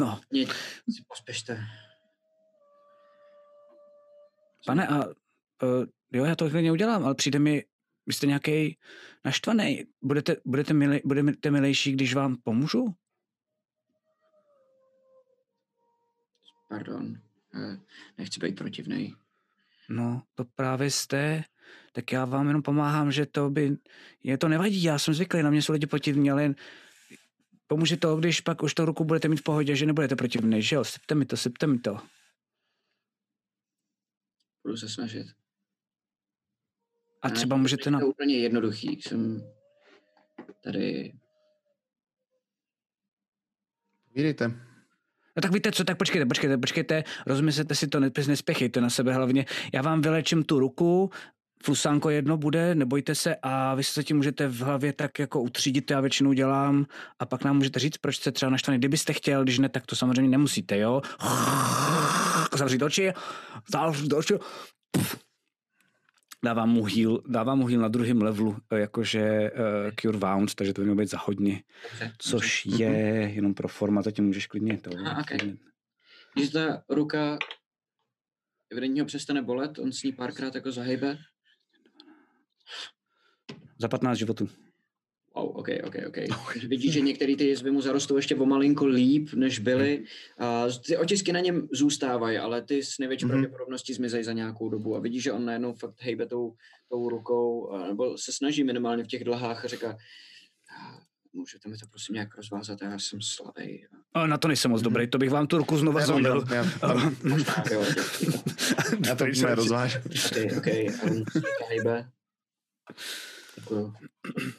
No, Nic, si pospěšte. pane, a uh, jo, já to klidně udělám, ale přijde mi, vy jste nějaký naštvaný. Budete, budete, milej, budete milejší, když vám pomůžu? Pardon, eh, nechci být protivnej. No, to právě jste. Tak já vám jenom pomáhám, že to by... Je to nevadí, já jsem zvyklý, na mě jsou lidi protivní, ale pomůže to, když pak už to ruku budete mít v pohodě, že nebudete protivný, že jo? Sypte mi to, sypte mi to. Budu se snažit. A Ne, třeba můžete na... To úplně jednoduchý. Jsem tady... Povídejte. No tak víte co, tak počkejte, počkejte, počkejte, rozmyslete si to, ne- nespěchejte na sebe hlavně. Já vám vylečím tu ruku, flusánko jedno bude, nebojte se a vy se tím můžete v hlavě tak jako utřídit, já většinou dělám a pak nám můžete říct, proč jste třeba naštvaný. Kdybyste chtěl, když ne, tak to samozřejmě nemusíte, jo? Zavřít oči, zavřít oči. Puf. Dávám mu heal, dávám mu heal na druhém levelu, eh, jakože uh, Cure Wounds, takže to by mělo být za hodně. Dobře, Což dobře. je jenom pro forma, zatím můžeš klidně to. Aha, ok. klidně. Když ta ruka evidentně ho přestane bolet, on s ní párkrát jako zahejbe. Za 15 životů. Wow, ok, ok, ok. Takže Vidíš, že některé ty jizvy mu zarostou ještě o malinko líp, než byly. A ty otisky na něm zůstávají, ale ty s největší Mhm. pravděpodobností zmizejí za nějakou dobu. A vidíš, že on najednou fakt hejbe tou, tou rukou, nebo se snaží minimálně v těch dlhách a říká, "A, můžete mi to prosím nějak rozvázat, já jsem slabý. A na to nejsem moc dobrý, to bych vám tu ruku znova zlomil. já, já, Možná, jo, já to Tady ne rozvážu. OK, OK, a on se hejbe. Děkuju.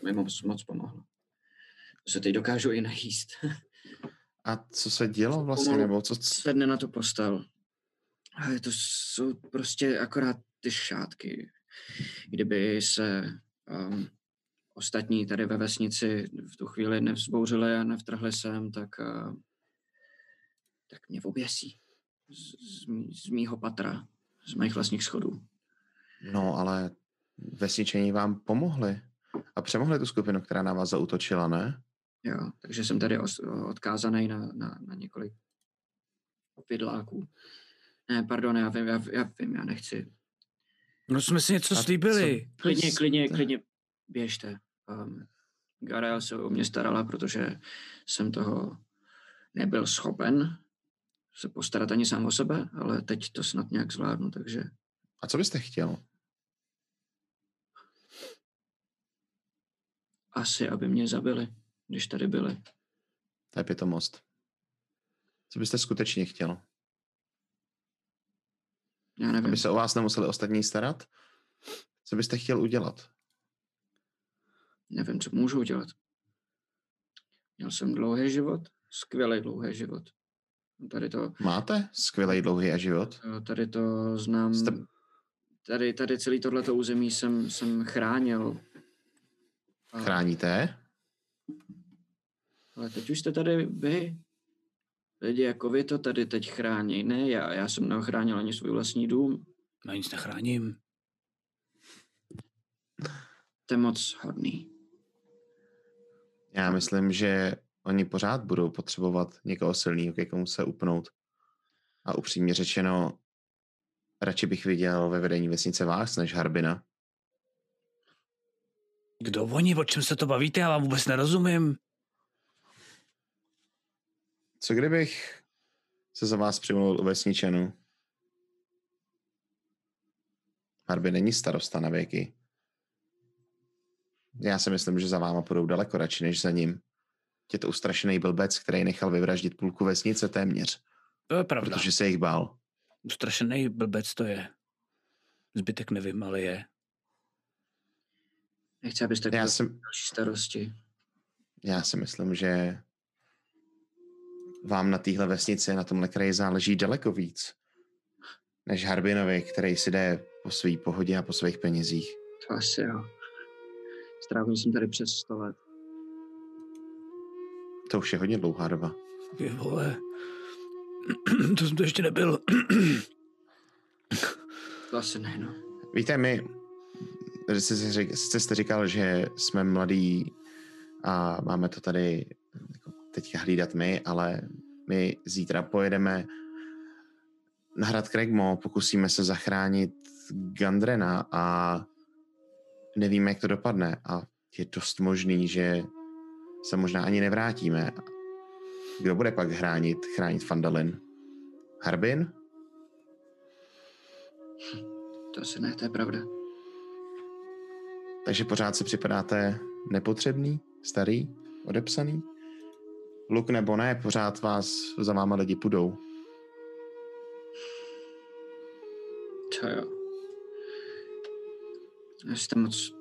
Mi moc, moc pomohlo. To se teď dokážu i najíst. A co se dělo vlastně, nebo co? Sedne na tu postel. Ale to jsou prostě akorát ty šátky. Kdyby se um, ostatní tady ve vesnici v tu chvíli nevzbouřili a nevtrhli sem, tak, uh, tak mě oběsí. Z, z, z mýho patra, z mých vlastních schodů. No, ale vesničení vám pomohli. A přemohli tu skupinu, která na vás zautočila, ne? Jo, takže jsem tady os, odkázaný na, na, na několik vidláků. Ne, pardon, já vím, já, já vím, já nechci. No jsme si něco slíbili. Klidně, klidně, klidně běžte. Um, Garel se o mě starala, protože jsem toho nebyl schopen se postarat ani sám o sebe, ale teď to snad nějak zvládnu, takže A co byste chtěl? Asi, aby mě zabili, když tady byli. To je pitomost. Co byste skutečně chtěl? Já nevím. Aby se o vás nemuseli ostatní starat? Co byste chtěl udělat? Nevím, co můžu udělat. Měl jsem dlouhý život, skvělý dlouhý život. Tady to, Máte skvělý dlouhý a život? tady to znám. Jste- Tady, tady celý tohleto území jsem, jsem chránil. Chráníte? Ale teď už jste tady vy. Lidi jako vy to tady teď chrání. Ne, já, já jsem neochránil ani svůj vlastní dům. Já nic nechráním. To je moc hodný. Já myslím, že oni pořád budou potřebovat někoho silného, ke komu se upnout. A upřímně řečeno, radši bych viděl ve vedení vesnice vás než Harbina. Kdo oni, o čem se to bavíte, já vám vůbec nerozumím. Co kdybych se za vás přimluvil u vesničanů? Harbin není starosta na věky. Já si myslím, že za váma půjdou daleko radši než za ním. Je to ustrašený blbec, který nechal vyvraždit půlku vesnice téměř, To je pravda. protože se jich bál. Ustrašený blbec to je. Zbytek nevím, ale je. Nechci, abyste Já jsem, další starosti. já si myslím, že vám na téhle vesnici, na tomhle kraji záleží daleko víc, než Harbinovi, který si jde po své pohodě a po svých penězích. To asi jo. Strávil jsem tady přes 100 let. To už je hodně dlouhá doba. Ty vole. to jsem to ještě nebyl. To asi ne, no. Víte, my, sice, jste říkal, že jsme mladí a máme to tady jako teďka hlídat my, ale my zítra pojedeme na hrad Kregmo, pokusíme se zachránit Gandrena a nevíme, jak to dopadne a je dost možný, že se možná ani nevrátíme. Kdo bude pak chránit, chránit Fandalin? Harbin? To asi ne, to je pravda. Takže pořád si připadáte nepotřebný, starý, odepsaný? Luk nebo ne, pořád vás za váma lidi půjdou. To jo. Jste moc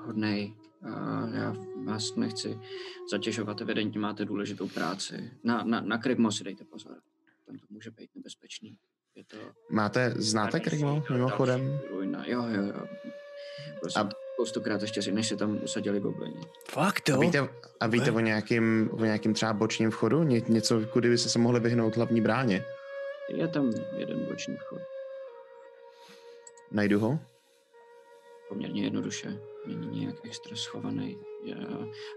hodnej. A já vás nechci zatěžovat, evidentně máte důležitou práci. Na, na, na Krigmo si dejte pozor. Tam to může být nebezpečný. Je to... Máte, znáte Krigmo mimochodem? Jo, jo, jo. Prostě a... spoustukrát ještě si, než se tam usadili goblini. Fakt, A jo? víte, a víte o nějakým, o nějakým třeba bočním vchodu? Ně, něco, kudy by se se mohli vyhnout hlavní bráně? Je tam jeden boční vchod. Najdu ho? Poměrně jednoduše. Není nějak extra schovaný. Je,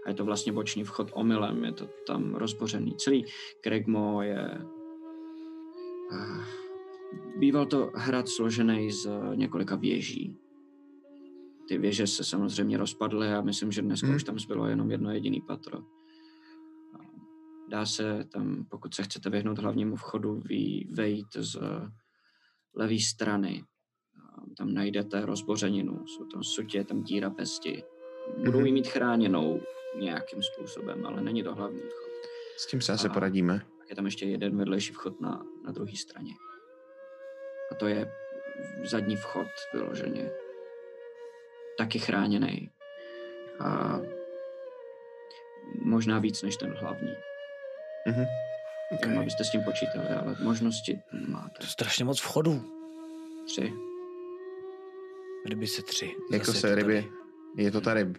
a je to vlastně boční vchod omylem. Je to tam rozbořený. Celý Kregmo je... Býval to hrad složený z několika věží. Ty věže se samozřejmě rozpadly a myslím, že dneska Hmm. už tam zbylo jenom jedno jediný patro. Dá se tam, pokud se chcete vyhnout hlavnímu vchodu, vejít z levé strany. Tam najdete rozbořeninu, jsou tam sutě, tam díra zdi. Budou Mhm. ji mít chráněnou nějakým způsobem, ale není to hlavní vchod. S tím se asi poradíme. Tak je tam ještě jeden vedlejší vchod na, na druhé straně. A to je zadní vchod vyloženě. Taky chráněný. A možná víc než ten hlavní. Mhm. Okay. Abyste s tím počítali, ale možnosti máte. To je strašně moc vchodů. Tři. Ryby se tři. Jako Zase se je to ryby. tady. Je to tady.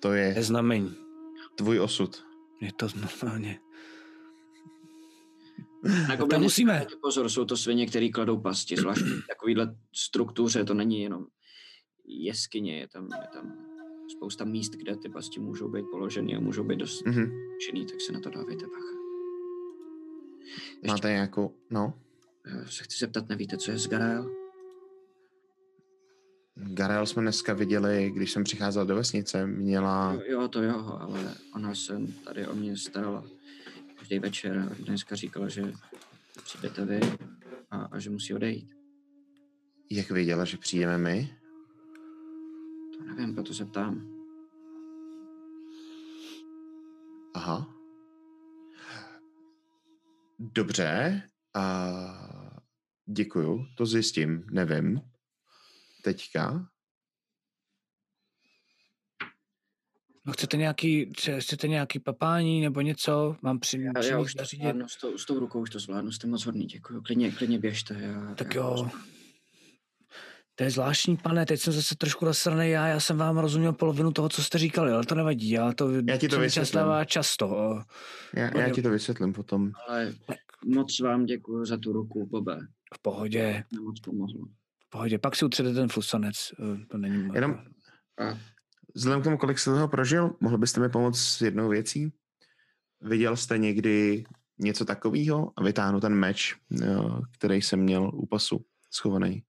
To je Je znamení. tvůj osud. Je to normálně. Na tam gobliny musíme. Pozor, jsou to svině, které kladou pasti, zvlášť v takovýhle struktuře, to není jenom jeskyně, je tam, je tam spousta míst, kde ty pasti můžou být položeny a můžou být dost Mhm. činný, tak se na to dávejte bacha. Máte nějakou, no, Já se chci zeptat, nevíte, co je z Garael? Garel jsme dneska viděli, když jsem přicházel do vesnice, měla... Jo, jo, to jo, ale ona se tady o mě starala každý večer a dneska říkala, že přijdete vy a, a že musí odejít. Jak věděla, že přijdeme my? Nevím, proto se ptám. Aha. Dobře. A děkuju, to zjistím, nevím. Teďka. No chcete nějaký, chcete nějaký papání nebo něco? Mám při, Já, já už to zvládnu, s tou, s tou rukou už to zvládnu, jste moc hodný, děkuju. Klidně, klidně běžte. Já, Tak já, jo. To je zvláštní, pane, teď jsem zase trošku nasraný já, já jsem vám rozuměl polovinu toho, co jste říkali, ale to nevadí, já to, Já ti to vysvětlím. často. o. Já, já ti to vysvětlím potom. Ale moc vám děkuju za tu ruku, Bobe. V pohodě, Mě moc pomohlo. v pohodě, pak si utřete ten flusanec, to není... Jenom A vzhledem k tomu, kolik jste toho prožil, mohl byste mi pomoct s jednou věcí? Viděl jste někdy něco takového a vytáhnu ten meč, který jsem měl u pasu schovaný.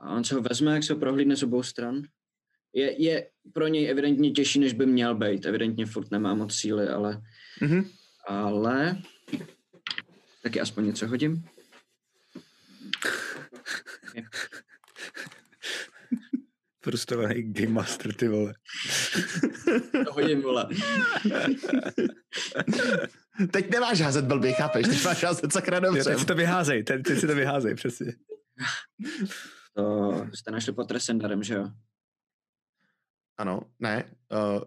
A on se ho vezme, jak se ho prohlídne z obou stran. Je, je pro něj evidentně těžší, než by měl být. Evidentně furt nemá moc síly, ale... Mhm. Ale... Taky aspoň něco hodím. Frustrovaný Game Master, ty vole. To hodím, vole. Teď nemáš házet blbě, chápeš? Teď máš házet sakra dobře. teď si to vyházej, teď, teď si to vyházej, přesně. To jste našli pod Tresendarem, že jo? Ano, ne, uh,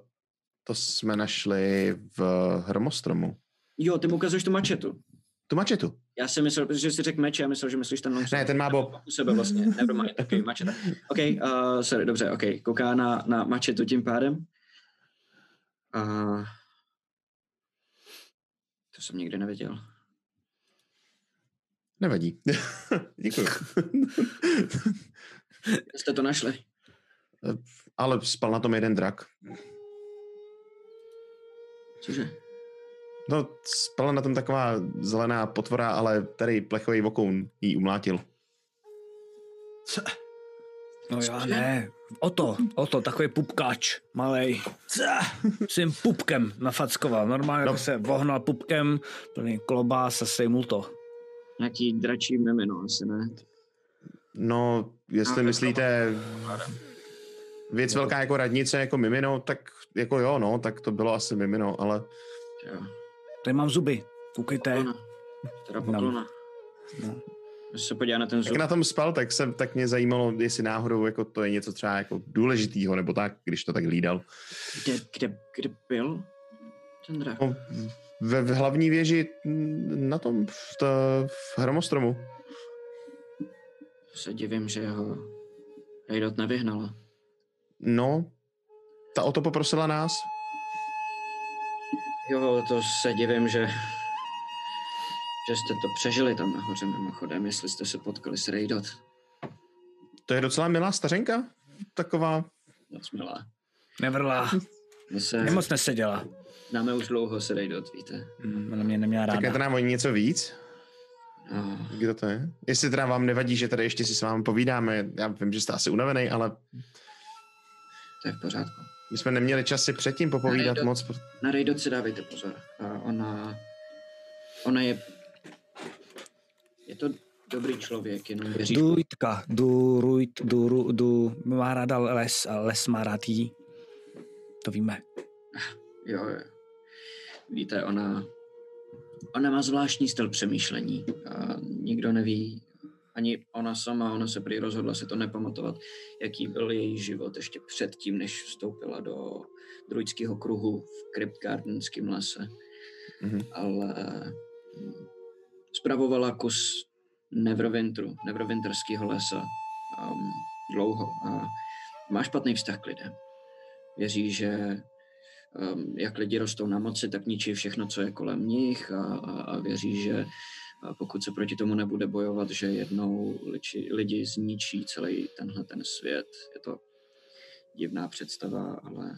to jsme našli v Hromostromu. Jo, ty mu ukazuješ tu mačetu. Tu mačetu. Já jsem myslel, protože jsi řekl meč, já myslel, že myslíš ten longsword. Ne, ten má Bob. U sebe vlastně, never mind, okay, mačeta. OK, uh, sorry, dobře, OK, kouká na, na mačetu tím pádem. Uh, to jsem nikdy neviděl. Nevadí. Děkuji. Jste to našli? Ale spal na tom jeden drak. Cože? No, spala na tom taková zelená potvora, ale tady plechový vokoun jí umlátil. No já ne, o to, o to, takový pupkáč, malej. S tím pupkem nafackoval, normálně No. no. se vohnal pupkem, plný klobás a sejmul to. Nějaký dračí mimino, asi ne? No, jestli No, myslíte věc velká jako radnice, jako mimino, tak jako jo, no, tak to bylo asi mimino, ale Jo. Tady mám zuby, koukejte. Teda poklona. No. Když se podívá na ten jak zub. na tom spal, tak, jsem, tak mě zajímalo, jestli náhodou jako to je něco třeba jako důležitýho, nebo tak, když to tak hlídal. Kde, kde, kde byl ten drak? No, ve, v hlavní věži na tom, v, to, v Hromostromu. Se divím, že ho Hejdot nevyhnala. No, ta o to poprosila nás. Jo, to se divím, že že jste to přežili tam nahoře mimochodem, jestli jste se potkali s Rejdot. To je docela milá stařenka. Taková, Moc milá. Nevrla, My se nemoc neseděla. známe už dlouho s Rejdot, víte. Mm, Ona mě neměla tak je to ráda. nám o ní něco víc. No, Kdo to je? Jestli teda vám nevadí, že tady ještě si s vámi povídáme, já vím, že jste asi unavený, ale to je v pořádku. my jsme neměli čas si předtím popovídat Nejde. moc. Na Rejdot si dávejte pozor. A ona, ona je, je to dobrý člověk, jenom věří. Dujtka, du, rujt, du, ru, du, má ráda les a les má rád jí. To víme. Jo, jo. Víte, ona, ona má zvláštní styl přemýšlení a nikdo neví, ani ona sama, ona se prý rozhodla si to nepamatovat, jaký byl její život ještě předtím, než vstoupila do druidského kruhu v Crypt Gardenském lese. Mhm. Ale spravovala kus Neverwinteru, Neverwinterského lesa um, dlouho a má špatný vztah k lidem. Věří, že um, jak lidi rostou na moci, tak ničí všechno, co je kolem nich a, a, a věří, že a pokud se proti tomu nebude bojovat, že jednou lidi, lidi zničí celý tenhle ten svět. Je to divná představa, ale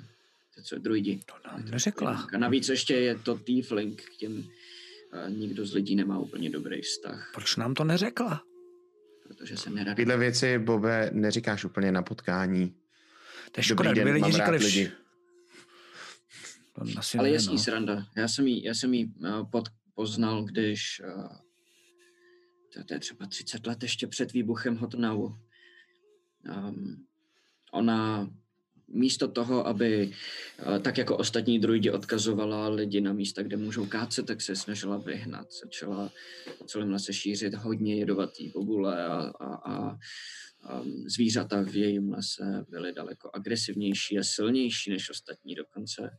to co je druidi. To nám neřekla. A navíc ještě je to tiefling k těm a nikdo z lidí nemá úplně dobrý vztah, Proč nám to neřekla? protože se neradi. Tyhle věci, Bobe, neříkáš úplně na potkání. To je škoda, Dobrý den, lidi říkali vš... lidi. Asi Ale ne, jasný no. sranda. Já jsem jí, já jsem jí uh, pod, poznal, když uh, to, to je třeba 30 let ještě před výbuchem Hotnavu. Um, ona místo toho, aby uh, tak jako ostatní druidi odkazovala lidi na místa, kde můžou kácet, tak se snažila vyhnat. Začala po celém lese šířit hodně jedovatý bobule a, a, a zvířata v jejím lese byly daleko agresivnější a silnější než ostatní dokonce.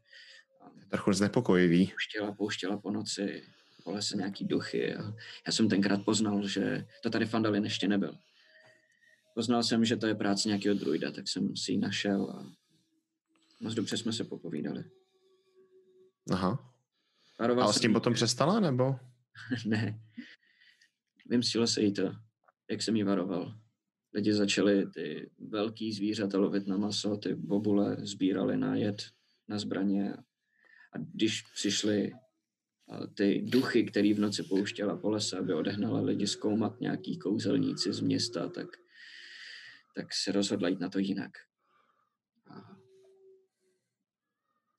Trochu znepokojivý. Pouštěla, pouštěla po noci po lese nějaký duchy a já jsem tenkrát poznal, že to tady Fandalin ještě nebyl. Poznal jsem, že to je práce nějakého druida, tak jsem si ji našel a moc dobře jsme se popovídali. Aha. Varoval Ale s tím jí, potom přestala, nebo? ne. Vymstilo se jí to, jak jsem jí varoval. Lidi začali ty velký zvířata lovit na maso, ty bobule sbírali na jed, na zbraně. A když přišly a, ty duchy, který v noci pouštěla po lese, aby odehnala lidi zkoumat nějaký kouzelníci z města, tak, tak se rozhodla jít na to jinak. A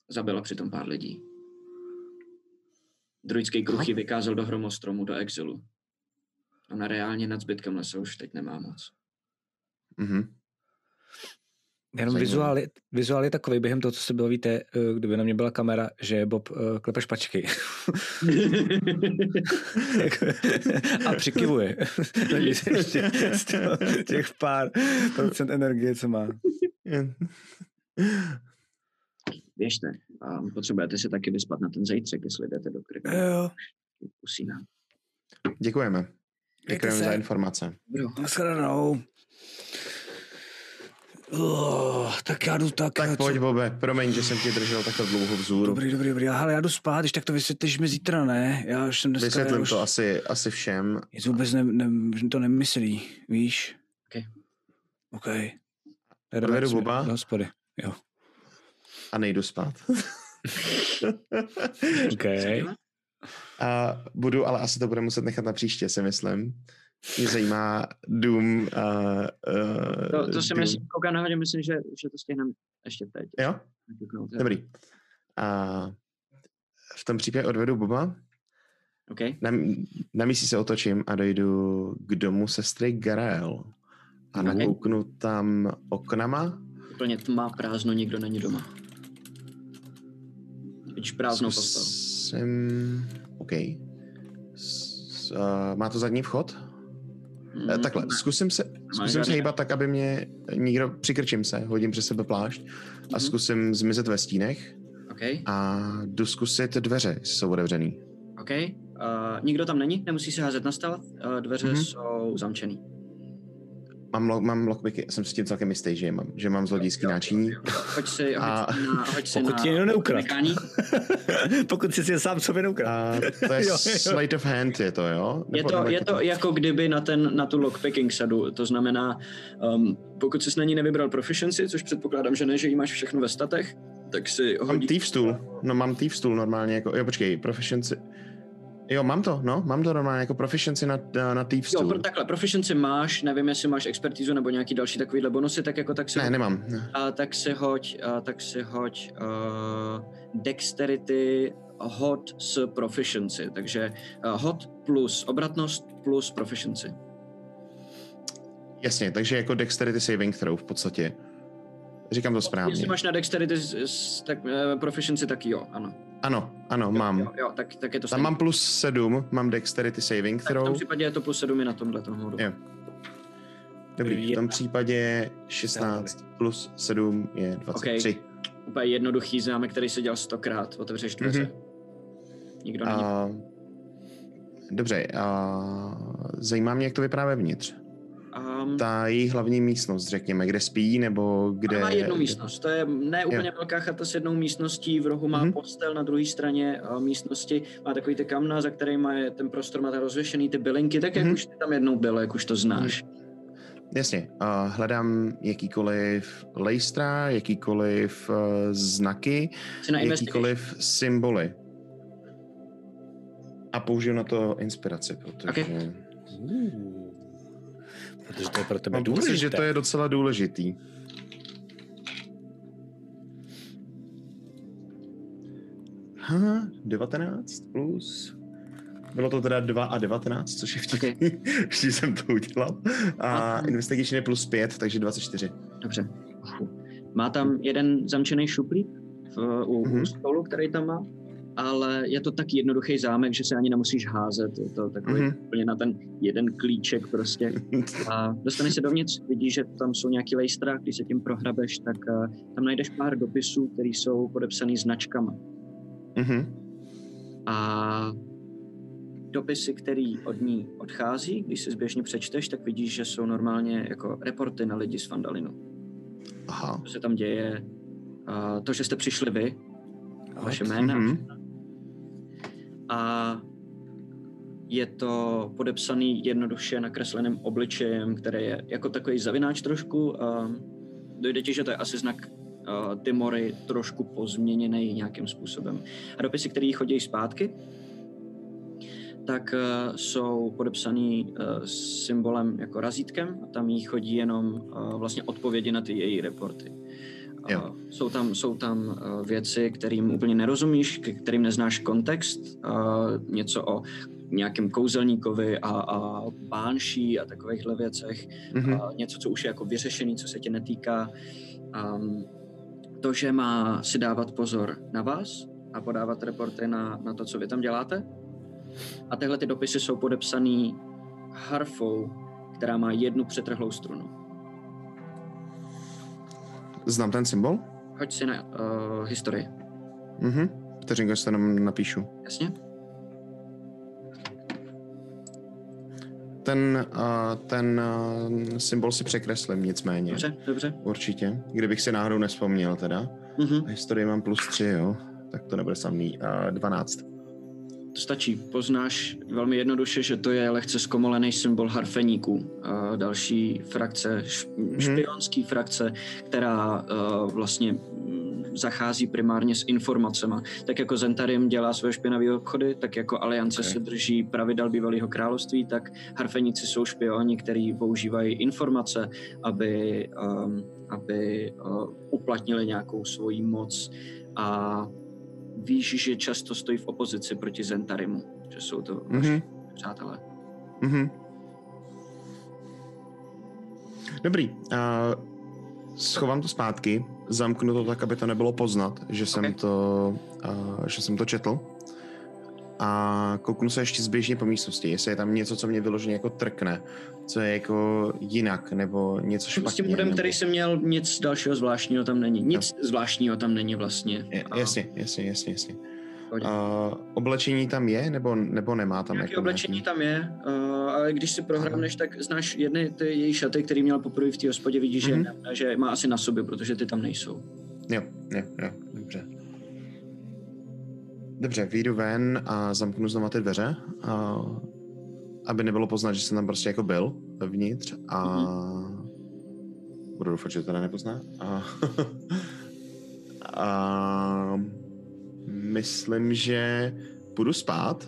zabila přitom pár lidí. Druidský kruch ji vykázal do hromostromu, do exilu. Ona reálně nad zbytkem lesa už teď nemá moc. Mhm. Jenom Zajímavé. vizuál je, vizuál je takový během toho, co se bylo, víte, eh, kdyby na mě byla kamera, že Bob uh, klepe špačky. a přikivuje. Ještě z toho- těch pár procent energie, co má. Běžte. A potřebujete si taky vyspat na ten zejtřek, jestli jdete do krve. Jo. Pusína. Děkujeme. Děkujeme se. za informace. Naschledanou. Oh, tak já jdu tak. Tak co- pojď, Bobe, promiň, že jsem ti držel takhle dlouho vzůru. Dobrý, dobrý, dobrý. Ale já jdu spát, když tak to vysvětlíš mi zítra, ne? Já už jsem dneska... Vysvětlím už... to asi, asi všem. Nic vůbec ne, ne, to nemyslí, víš? OK. OK. Jdeme Boba? Do hospody. Jo. A nejdu spát. OK. A budu, ale asi to bude muset nechat na příště, si myslím. Mě zajímá Doom. Uh, uh, To, to si Doom. myslím, koukám na hodě, myslím, že, že to stihneme ještě teď. Jo? Kouknout, jo. Dobrý. A v tom případě odvedu Boba. OK. Na, na místě se otočím a dojdu k domu sestry Garael. A Ok. nakouknu tam oknama. Úplně tma, prázdno, nikdo není doma. Vidíš prázdnou postel. Zkusím... OK. S, uh, má to zadní vchod? Mm, Takhle, zkusím se, zkusím se hýbat tak, aby mě nikdo, přikrčím se, hodím přes sebe plášť a Mhm. zkusím zmizet ve stínech OK, a jdu zkusit dveře, jestli jsou otevřený. OK. Uh, nikdo tam není, nemusí se házet na stealth, uh, dveře Mhm. jsou zamčený. Mám, lo, mám lockpicky, jsem si tím celkem jistý, že je mám, že mám zlodějský náčiní. Hoď si, hoď A- si na, hoď si Pokud na ti někdo neukrad. Pokud jsi si sám sobě neukrát. A to je sleight of hand, je to, jo? Je to, je to jako kdyby na, ten, na tu lockpicking sadu, to znamená, um, pokud jsi na ní nevybral proficiency, což předpokládám, že ne, že jí máš všechno ve statech, tak si Mám hodí... thief stool, no mám thief stool normálně, jako, jo počkej, proficiency, jo mám to, no, mám to normálně jako proficiency na, na, na thief Jo, pro, takhle, proficiency máš, nevím, jestli máš expertizu nebo nějaký další takovýhle bonusy, tak jako tak si Ne, nemám. Ne. A tak si hoď, a tak si hoď uh, dexterity hod s proficiency, takže uh, hod plus obratnost plus proficiency. Jasně, takže jako dexterity saving throw v podstatě. Říkám to správně. Jestli máš na dexterity s, s, tak, uh, proficiency, tak jo, ano. Ano, ano, mám. Jo, jo tak, tak je to Tam mám plus 7, mám dexterity saving tak v tom throw. případě je to plus 7 i na tomhle tom hodu. Jo. Dobrý, v tom případě 16 plus 7 je 23. Úplně jednoduchý známek, který se dělal stokrát. Otevřeš dveře. Mhm. Nikdo není. A, dobře, a, zajímá mě, jak to vypadá vevnitř. Um, Ta její hlavní místnost, řekněme, kde spí, nebo kde... Má jednu místnost, to je ne úplně Jo. velká chata s jednou místností, v rohu má Mhm. postel, na druhé straně místnosti má takový ty kamna, za kterými je ten prostor, má rozvěšený ty bylinky, tak jak Mhm. už ty tam jednou byl, jak už to znáš. Jasně, a hledám jakýkoliv lejstra, jakýkoliv uh, znaky, jakýkoliv symboly. A použiju na to inspiraci, protože... Okay. Protože to je pro tebe Mám pocit, důležité. že to je docela důležitý. Ha, 19 plus... Bylo to teda 2 a 19, což je vtipný. Okay. Ještě jsem to udělal. A investigation je plus 5, takže 24. Dobře. Má tam jeden zamčený šuplík v, u, Mhm. u stolu, který tam má, ale je to tak jednoduchý zámek, že se ani nemusíš házet. Je to takový Mhm. úplně na ten jeden klíček prostě. A dostaneš se dovnitř, vidíš, že tam jsou nějaký lejstra, když se tím prohrabeš, tak uh, tam najdeš pár dopisů, které jsou podepsaný značkama. Mhm. A dopisy, který od ní odchází, když si zběžně přečteš, tak vidíš, že jsou normálně jako reporty na lidi z Vandalinu. Aha. Co se tam děje, to, že jste přišli vy, a vaše jména. Mhm. A je to podepsaný jednoduše nakresleným obličejem, který je jako takový zavináč trošku. Dojde ti, že to je asi znak uh, Timory trošku pozměněný nějakým způsobem. A dopisy, které chodí zpátky, tak uh, jsou podepsaný uh, symbolem jako razítkem a tam jí chodí jenom uh, vlastně odpovědi na ty její reporty. Jo. Jsou tam, jsou tam uh, věci, kterým úplně nerozumíš, kterým neznáš kontext, uh, něco o nějakém kouzelníkovi a, a bánší a takovýchhle věcech, Mhm. uh, něco, co už je jako vyřešený, co se tě netýká. Um, to, že má si dávat pozor na vás a podávat reporty na, na to, co vy tam děláte. A tyhle ty dopisy jsou podepsaný harfou, která má jednu přetrhlou strunu. Znám ten symbol? Hoď si na uh, historii. Mhm. Vteřinku si to jenom napíšu. Jasně? Ten, uh, ten uh, symbol si překreslím nicméně. Dobře, dobře. Určitě. Kdybych si náhodou nespomněl teda. Mhm. Historii mám plus 3, jo. Tak to nebude samý. Uh, 12. To stačí. Poznáš velmi jednoduše, že to je lehce zkomolený symbol harfeníků. A další frakce, š- špionský frakce, která uh, vlastně mm, zachází primárně s informacemi. Tak jako Zentarim dělá své špinavé obchody, tak jako Aliance Okay. se drží pravidel bývalého království, tak harfeníci jsou špioni, kteří používají informace, aby, um, aby uh, uplatnili nějakou svoji moc a víš, že často stojí v opozici proti Zentarimu, že jsou to vaši Mhm. přátelé. Mhm. Dobrý. Uh, schovám to zpátky, zamknu to tak, aby to nebylo poznat, že jsem, Ok. to, uh, že jsem to četl. A kouknu se ještě zběžně po místnosti, jestli je tam něco, co mě vyloženě jako trkne, co je jako jinak, nebo něco S špatně. tím bodem, nebo... který jsem měl, nic dalšího zvláštního tam není. Nic zvláštního tam není vlastně. Je, A jasně, jasně, jasně, jasně. Uh, oblečení tam je, nebo, nebo nemá tam? Nějaké jako oblečení tam je, uh, ale když si prohrábneš, tak znáš jedny ty její šaty, který měla poprvé v té hospodě, vidíš, Mhm. mm-hmm. že, že má asi na sobě, protože ty tam nejsou. Jo, jo, jo, dobře. Dobře, vyjdu ven a zamknu znova ty dveře, a, aby nebylo poznat, že jsem tam prostě jako byl vevnitř a budu doufat, že to teda nepozná. A, a myslím, že budu spát,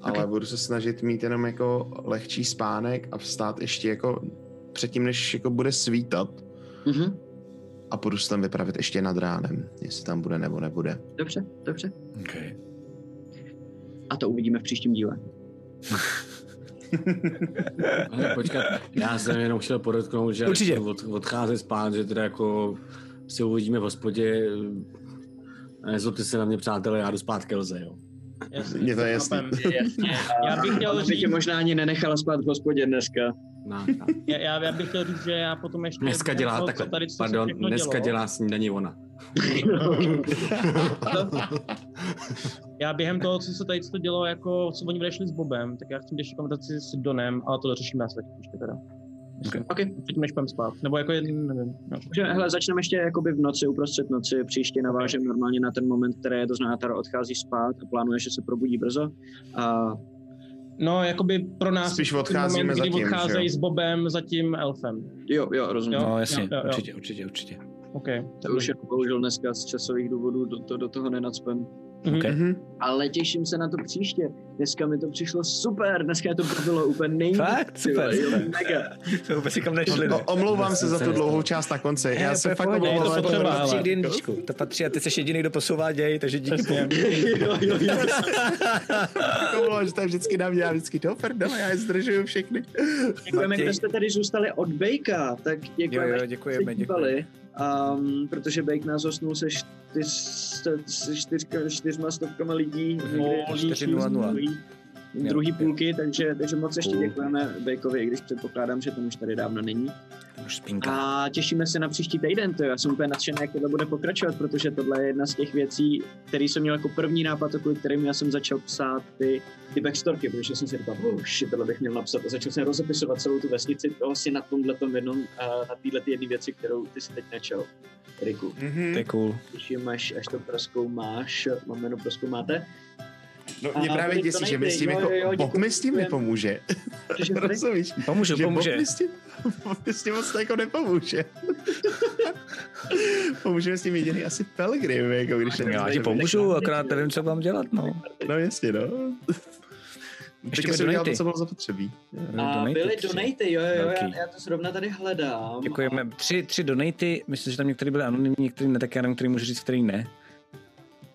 ale budu se snažit mít jenom jako lehčí spánek a vstát ještě jako předtím, než jako bude svítat Mhm. a půjdu se tam vypravit ještě nad ránem, jestli tam bude nebo nebude. Dobře, dobře. Okay. A to uvidíme v příštím díle. Ale počkat, já jsem jenom chtěl podotknout, že Určitě. od, odcházet spát, že teda jako si uvidíme v hospodě. Nezlobte se na mě, přátelé, já jdu spát ke lze, jo. Mně to je jasný. Jasně. Já bych chtěl tě říct, možná ani nenechala spát v hospodě dneska. Na. já, já, bych chtěl říct, že já potom ještě... Dneska dělá takhle, pardon, dneska dělá snídaní ona. Já během toho, co se tady co to dělo, jako co oni odešli s Bobem, tak já chci ještě konverzaci s Donem, ale to dořešíme na světě ještě teda. Okay. OK. Předtím, než půjdeme spát. Nebo jako jedin, nevím. No. Takže, hele, začneme ještě jakoby v noci, uprostřed noci, příště navážeme normálně na ten moment, který to znamená, Taro odchází spát a plánuje, že se probudí brzo. A no, jakoby pro nás Spíš odcházíme moment, kdy zatím, že odcházejí jo? s Bobem za tím elfem. jo, jo, rozumím. Jo. No jasně, jo, jo. určitě, určitě, určitě. OK. To už jako bohužel dneska z časových důvodů do, to, do toho nenacpem. Okay. Mhm. Ale těším se na to příště. Dneska mi to přišlo super, dneska to bylo úplně nejvíc. Fakt? Super, jo, super. Mega. To vůbec nikam nešli, O, omlouvám se za tu dlouhou část na konci. Já se fakt omlouvám. to, to, to- patří k. To patří a ty jsi jediný, kdo posouvá děj, takže díky jo, jo, jo. Omlouvám, že to je vždycky na mě, já vždycky do prdele, já je zdržuju všechny. Děkujeme, kdo jste tady zůstali od Bejka, tak děkujeme, Jo, jo, že děkujeme, dívali. Um, protože Bejk nás osnul se, čtyř, se čtyřka, čtyřma stovkama lidí. někdy 4.00. druhý- Jo, Druhý půlky, takže, takže moc ještě Cool. děkujeme Bejkovi, i když předpokládám, že ten už tady dávno není. Už spínka. A těšíme se na příští týden, to já jsem úplně nadšený, jak tohle bude pokračovat, protože tohle je jedna z těch věcí, který jsem měl jako první nápad, kvůli kterým já jsem začal psát ty, ty backstorky, protože jsem si říkal, oh shit, tohle bych měl napsat a začal jsem rozepisovat celou tu vesnici vlastně na tomhle tom jednom, a na téhle jedné věci, kterou ty si teď načal, Riku. To je cool. Těším, až, až to proskoumáš, mám jméno proskoumáte. No, mě A právě děsí, to že mi s tím jako, jo, jo, Bok mi s tím nepomůže. Rozumíš? Pomůže, že pomůže. Bok mi s tím, mi s tím moc jako nepomůže. pomůže mi s tím jediný asi Pelgrim, jako když Já ti pomůžu, akorát nevím, co mám dělat, no. No jasně, no. Ještě Teďka jsem udělal to, donaty. co bylo zapotřebí. A Donaty byly donaty, jo, jo, jo, Velký. já, já to zrovna tady hledám. Děkujeme. Tři, tři donaty, myslím, že tam některé byly anonymní, některé ne, tak já nevím, který můžu říct, který ne.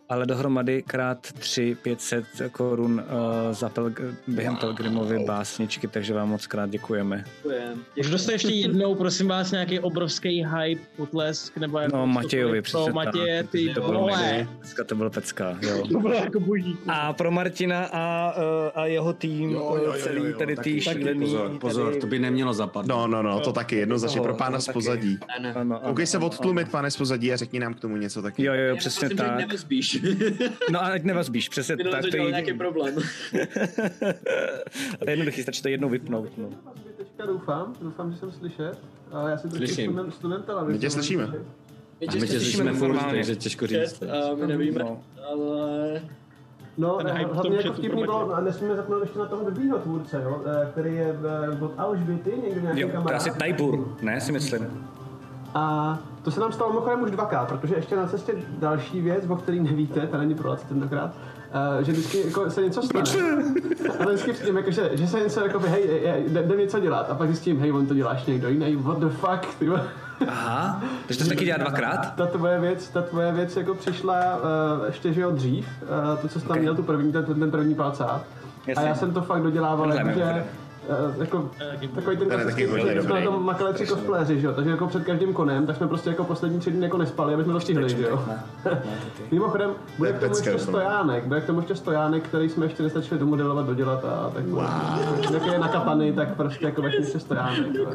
Ale dohromady krát tři 500 korun uh, za Pelg- během Pelgrimovy básničky, takže vám moc krát děkujeme. Děkujem. Už dostal ještě jednou, prosím vás, nějaký obrovský hype, potlesk, nebo jako No Matějovi, pro přesně Matěje, tak. ty to bylo vole. Dneska to byl pecka, jo. To bylo jako boží. A pro Martina a, uh, a jeho tým, Jo, jo, jo, celý jo, jo, tady taky šílený. Pozor, pozor, tady- to by nemělo zapadnout. No, no, no, to taky jednoznačně pro pána z pozadí. Ano. Ano, ano, Koukej se ano, odtlumit, pane z pozadí a řekni nám k tomu něco taky. Jo, jo, přesně tak. No a ať nevazbíš, přesně Minule tak. to To je nějaký problém. To je jednoduchý, stačí to jednou vypnout. No. Teďka doufám, doufám, že jsem slyšet. A já si trošku Slyším. student, student. My tě slyšíme. My A my tě slyšíme normálně. takže těžko říct. A my nevíme, No. ale... No, Ten hype v tom hlavně jako vtipný bylo, a nesmíme zapnout ještě na toho blbýho tvůrce, jo, eh, který je eh, od Alžběty, někdo nějaký Jo, to je kamarád. asi Tajbur, ne, si myslím. A to se nám stalo mimochodem už dvakrát, protože ještě na cestě další věc, o který nevíte, ta není pro vás tentokrát, uh, že vždycky jako se něco stane. A vždycky přijím, jako, že, že se něco jako, hej, je- jde, jde něco dělat a pak zjistím, hej, on to děláš někdo jiný, what the fuck, ty. Aha, takže to taky dělá dvakrát? Ta tvoje věc, ta tvoje věc jako přišla uh, ještě, že jo, dřív, uh, to, co jsi tam Ok. měl, tu první, ten, ten první palcát. Jasně. A já jsem to fakt dodělával, mimochodem. uh, jako, takový ten je klasický, tom makali tři cosplayři, že jo, takže jako před každým konem, tak jsme prostě jako poslední tři dny jako nespali, aby jsme to stihli, že jo. Mimochodem, bude To je k tomu ještě stojánek, bude k tomu ještě stojánek, který jsme ještě nestačili domodelovat, dodělat a tak wow. jak je nakapaný, tak prostě jako ještě ještě stojánek. jo.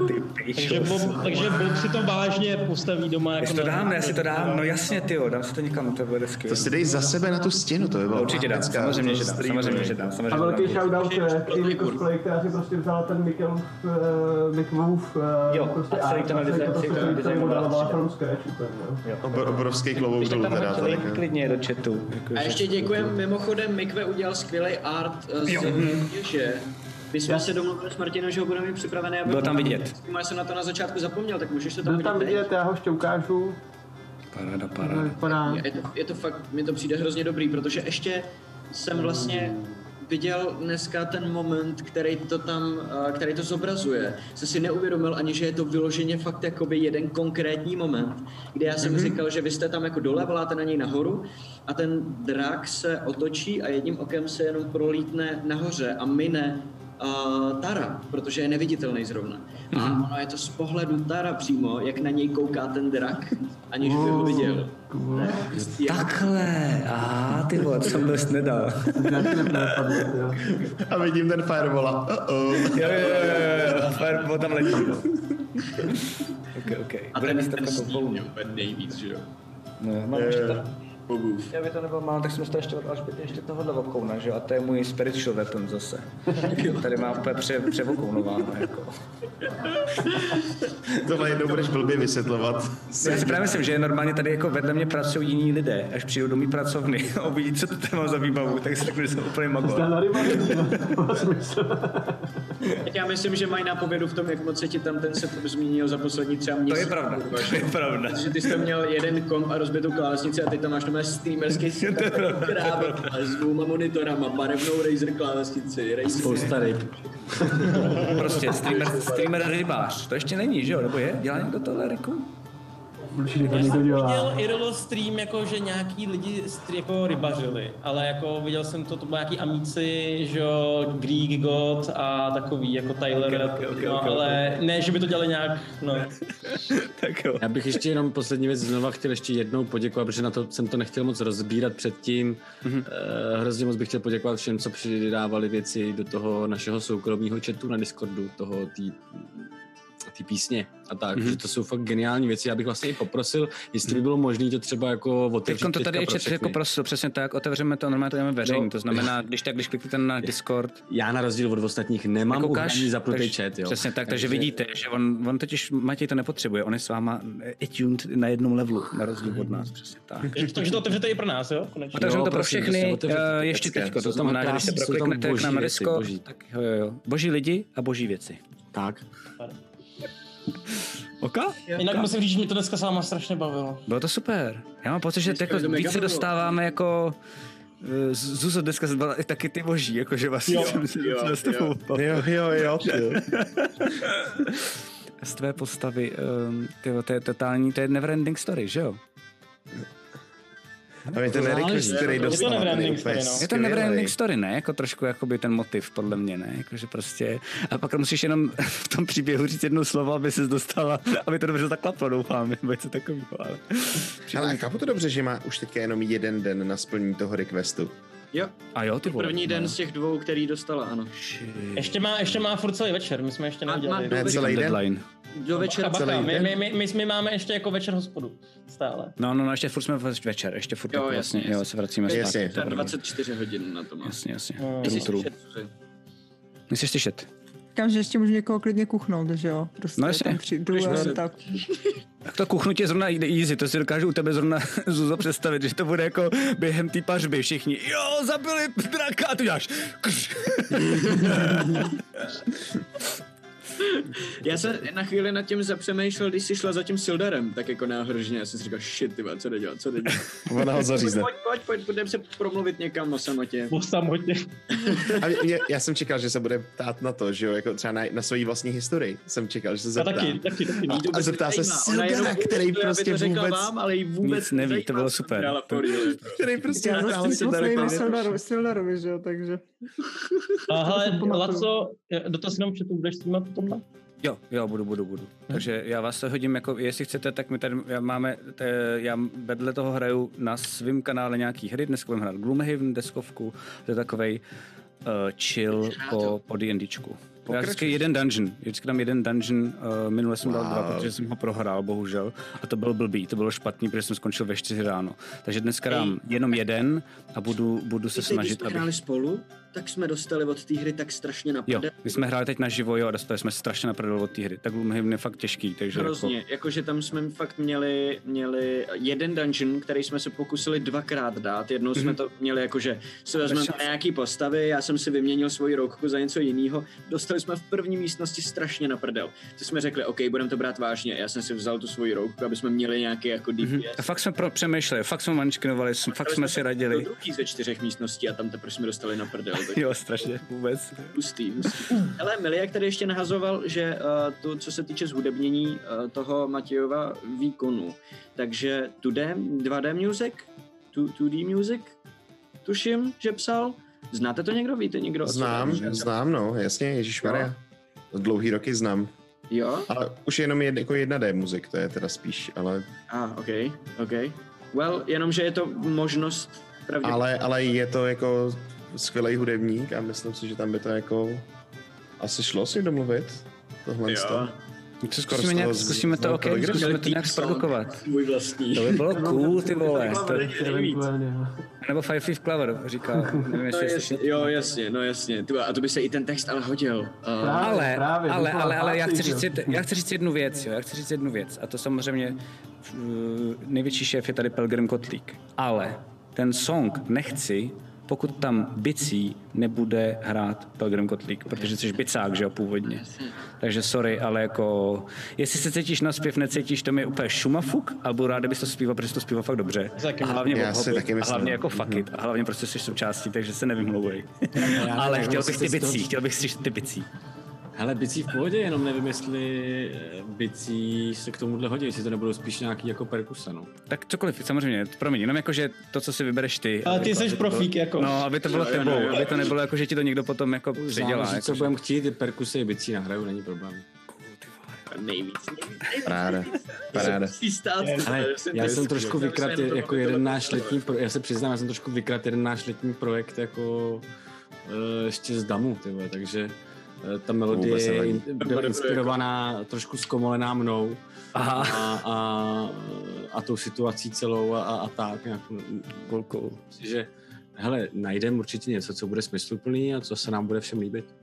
Takže Bob, takže Bob si to vážně postaví doma. Jako si to dám, já si to dám, no jasně, ty dám si to někam, to bude skvělé. To si dej za sebe na tu stěnu, to by bylo Určitě dám, samozřejmě, To že dám, samozřejmě, že dám, A velký shoutout eh, k Amy Cosplay, která si prostě vzala ten Mikkelův, uh, uh, Jo, prostě a celý ten design- to celý prostě ten design byla from scratch úplně, jo. Obrovský klobouk dolů teda. klidně do chatu. Jako, A ještě děkujem, mimochodem Mikve udělal skvělý art eh, z že My jsme se domluvili s Martinem, že ho budeme mít připravený. aby- Bylo tam vidět. Já jsem na to na začátku zapomněl, tak můžeš to tam Byl tam vidět. já ho ještě ukážu, Paráda, paráda. Je to, je to fakt, mi to přijde hrozně dobrý, protože ještě jsem vlastně viděl dneska ten moment, který to tam, eh, který to zobrazuje. Jsem si neuvědomil ani, že je to vyloženě fakt jakoby jeden konkrétní moment, kdy já jsem mm-hmm. říkal, že vy jste tam jako dole, voláte na něj nahoru a ten drak se otočí a jedním okem se jenom prolítne nahoře a mine uh, Tara, protože je neviditelný zrovna. A ono je to z pohledu Tara přímo, jak na něj kouká ten drak, aniž by ho viděl. Je- Takhle, aha, ty vole, to jsem dost nedal. A vidím ten firewalla. Uh-oh. Jo, jo, jo, jo, jo, Fireball tam letí. no. Ok, ok. A Bude ten, ten mě úplně nejvíc, že jo? No, mám ještě. Bobův. Já by to nebyl málo, tak jsem to ještě od Alžběty ještě tohohle okouna, že? A to je můj spiritual weapon zase. Tady mám úplně pře, převokounováno, jako. Tohle jednou budeš blbě vysvětlovat. Já si právě myslím, že normálně tady jako vedle mě pracují jiní lidé, až přijdou do mý pracovny a uvidí, co to tady mám za výbavu, tak si řeknu, že jsem úplně magor. Na to smysl. Tak já myslím, že mají nápovědu v tom, jak moc se ti tam ten setup změnil za poslední třeba měsíc. To je pravda, to je pravda. Protože ty jsi tam měl jeden komp a rozbitou klávesnici a teď tam máš tam máme streamerský krávat s dvouma monitorama, barevnou Razer klávesnici, Razer. Spousta ryb. Prostě streamer, streamer rybář. To ještě není, že jo? Nebo je? Dělá někdo tohle, Riku? Určitě to Já někdo jsem dělá. viděl IRL stream, jako, že nějaký lidi str- jako rybařili, ale jako viděl jsem to, to byli nějaký amici, že jo, Greek God a takový, jako Tyler, Ok, ok, ok, no, ok, ale ne, že by to dělali nějak, no. tak jo. Já bych ještě jenom poslední věc znova chtěl ještě jednou poděkovat, protože na to jsem to nechtěl moc rozbírat předtím. Mm-hmm. Hrozně moc bych chtěl poděkovat všem, co přidávali věci do toho našeho soukromého chatu na Discordu, toho tý, ty písně a tak, Mhm. mm-hmm. že to jsou fakt geniální věci. Já bych vlastně i poprosil, jestli by bylo možné to třeba jako otevřít Teď to tady pro ještě všechny. jako prosil, přesně tak, otevřeme to, normálně to dáme veřejný, Jo. to znamená, když tak, když kliknete na Discord, Já na rozdíl od ostatních nemám Nekoukáš? uhraný zapnutý Takže- chat, jo. Přesně tak, takže vidíte, že on, on totiž Matěj to nepotřebuje, on je s váma attuned na jednom levelu, na rozdíl od nás, přesně tak. Takže to otevřete i pro nás, jo? Konečně. Otevřeme to pro všechny, otevřete eh, ještě teďko, to znamená, když se prokliknete k boží nám na Discord, tak jo, jo, jo. Boží lidi a boží věci. Tak. Oka? Jinak musím říct, že mě to dneska s váma strašně bavilo. Bylo to super. Já mám pocit, že Dneska jako víc se dostáváme jako eh, Zuzo dneska byla i taky ty boží, jakože vlastně Jo, jsem si jo, docela s tebou bavil. Jo, jo, jo. Z tvé postavy, um, tyjo, to je totální, to je neverending story, že jo? A je ten request, který Je to dostal. neverending úplně story, no. Je to story, ne? Jako trošku jakoby ten motiv, podle mě, ne? Jakože prostě... A pak musíš jenom v tom příběhu říct jedno slovo, aby se dostala, aby to dobře zaklaplo, doufám, nebo něco takového, ale... Ale chápu to dobře, že má už teďka jenom jeden den na splnění toho requestu. Jo, A jo, ty vole. první den z těch dvou, který dostala, ano. Ještě má, ještě má furt celý večer, my jsme ještě má Ne, celý den. Deadline. Do večera Bacha, celý my, my, my, my, my, máme ještě jako večer hospodu. Stále. No, no, no, ještě furt jsme večer, ještě furt Jo, jako jasně, vlastně, jo, jasně. se vracíme Jasně. zpátky. to je Tak pravda. 24 hodin na to má. Jasně, jasně. Mm. True, true. slyšet? Říkám, že ještě můžu někoho klidně kuchnout, že jo? Prostě No jasně. tam přijdu a tak. Tak to kuchnutí je zrovna easy, to si dokážu u tebe zrovna Zuzo představit, že to bude jako během té pařby všichni, jo, zabili draka, a ty děláš. Já jsem na chvíli nad tím zapřemýšlel, když jsi šla za tím Sildarem, tak jako náhržně, já jsem si říkal, shit, ty co jde dělat, co jde dělat. Ona ho zařízne. Pojď, pojď, pojď, budeme se promluvit někam o samotě. Buď samotně. A mě, mě, já jsem čekal, že se bude ptát na to, že jo, jako třeba na, na svoji vlastní historii. Jsem čekal, že se zeptá. taky, taky, taky. Jí to A zeptá se Sildara, který prostě to vůbec- vám, ale jí vůbec Nic neví, to bylo super. Který prostě Já hrál zase Sildara, moc nevím který- o Sildaru- Sildarovi, že jo, takže... A pamatuju. Laco, dotaz jenom, že tu budeš streamat potom? Jo, jo, budu, budu, budu. Takže já vás to hodím, jako, jestli chcete, tak my tady já máme, te, já vedle toho hraju na svém kanále nějaký hry, dneska budeme hrát Gloomhaven, deskovku, to je takovej uh, chill po, po D&Dčku. Já vždycky jeden dungeon, vždycky tam jeden dungeon, uh, minule jsem dal dva, protože jsem ho prohrál, bohužel, a to byl blbý, to bylo špatný, protože jsem skončil ve 4 ráno. Takže dneska dám jenom jeden a budu, budu se když snažit, hráli spolu, tak jsme dostali od té hry tak strašně na Jo, my jsme hráli teď naživo, jo, a dostali jsme strašně na prdel od té hry. Tak Gloomhaven je fakt těžký, takže Hrozně, jako... jakože tam jsme fakt měli, měli jeden dungeon, který jsme se pokusili dvakrát dát. Jednou jsme Mhm. to měli jakože si vezmeme Bez nějaký postavy, já jsem si vyměnil svoji roukku za něco jiného. Dostali jsme v první místnosti strašně na prdel. To jsme řekli, OK, budeme to brát vážně. Já jsem si vzal tu svoji roukku, aby jsme měli nějaký jako DPS. Mhm. A fakt jsme pro, přemýšleli, fakt jsme mančkinovali, fakt jsme si Do radili. druhý ze čtyřech místností a tam teprve jsme dostali na prdel. Tak Jo, strašně, vůbec. Hustý, hustý. Hele, Miliak tady ještě nahazoval, že uh, to, co se týče zhudebnění uh, toho Matějova výkonu, takže 2D, 2D music, 2D music, tuším, že psal. Znáte to někdo? Víte někdo? Znám, znám, no, jasně, Ježíš Maria. Dlouhý roky znám. Jo? Ale už jenom jed, jako 1D muzik, to je teda spíš, ale, A, ah, OK, OK. Well, jenomže je to možnost pravděpodobně. ale, ale je to jako skvělý hudebník a myslím si, že tam by to jako asi šlo si domluvit. Tohle Jo. se Skoro zkusíme, z nějak, zkusíme to, ok, Telegramu. zkusíme to nějak zprodukovat. Můj vlastní. To by bylo cool, ty vole. To, nebo Five Leaf Clover, říká. Nevím, No jestli jasně, jsi... jo, jasně, no jasně. Tyba, a to by se i ten text ale hodil. Uh, Ale, právě, ale, docela ale, ale já, chci říct, já chci říct jednu věc, jo, já chci říct jednu věc. A to samozřejmě uh, největší šéf je tady Pelgrim Kotlík. Ale ten song nechci, pokud tam bicí nebude hrát Pelgrim Kotlík, protože jsi bicák, že jo, původně. Takže sorry, ale jako, jestli se cítíš na zpěv, necítíš, to mi je úplně šumafuk, ale budu rád, kdybys to zpíval, protože to zpíval fakt dobře. A hlavně, Já si taky a hlavně jako fuck it, a hlavně prostě jsi součástí, takže se nevymlouvej. Ale chtěl bych ty si bicí, chtěl bych slyšet ty bicí. Hele, bicí v pohodě, jenom nevím, jestli eh, bicí se k tomuhle hodí, jestli to nebudou spíš nějaký jako perkuse, no. Tak cokoliv, samozřejmě, promiň, jenom jako, že to, co si vybereš ty. Ale ty jsi profík, bylo- jako. No, aby to bylo tebou, jo, jo. aby to nebylo jako, že ti to někdo potom jako přidělá. Záleží, co Jako, budeme chtít, ty perkusy i bicí nahraju, není problém. Nejvíc. Paráda. Paráda. Ale já jsem trošku vykrat jako jeden náš letní, pro, já se přiznám, já jsem trošku vykrat jeden náš letní projekt jako uh, ještě z Damu, ty vole, takže eh, ta melodie je byla inspirovaná, trošku zkomolená mnou Aha. a, a, a tou situací celou a, a, a tak nějak. cool, cool. Že hele, najdeme určitě něco, co bude smysluplný a co se nám bude všem líbit.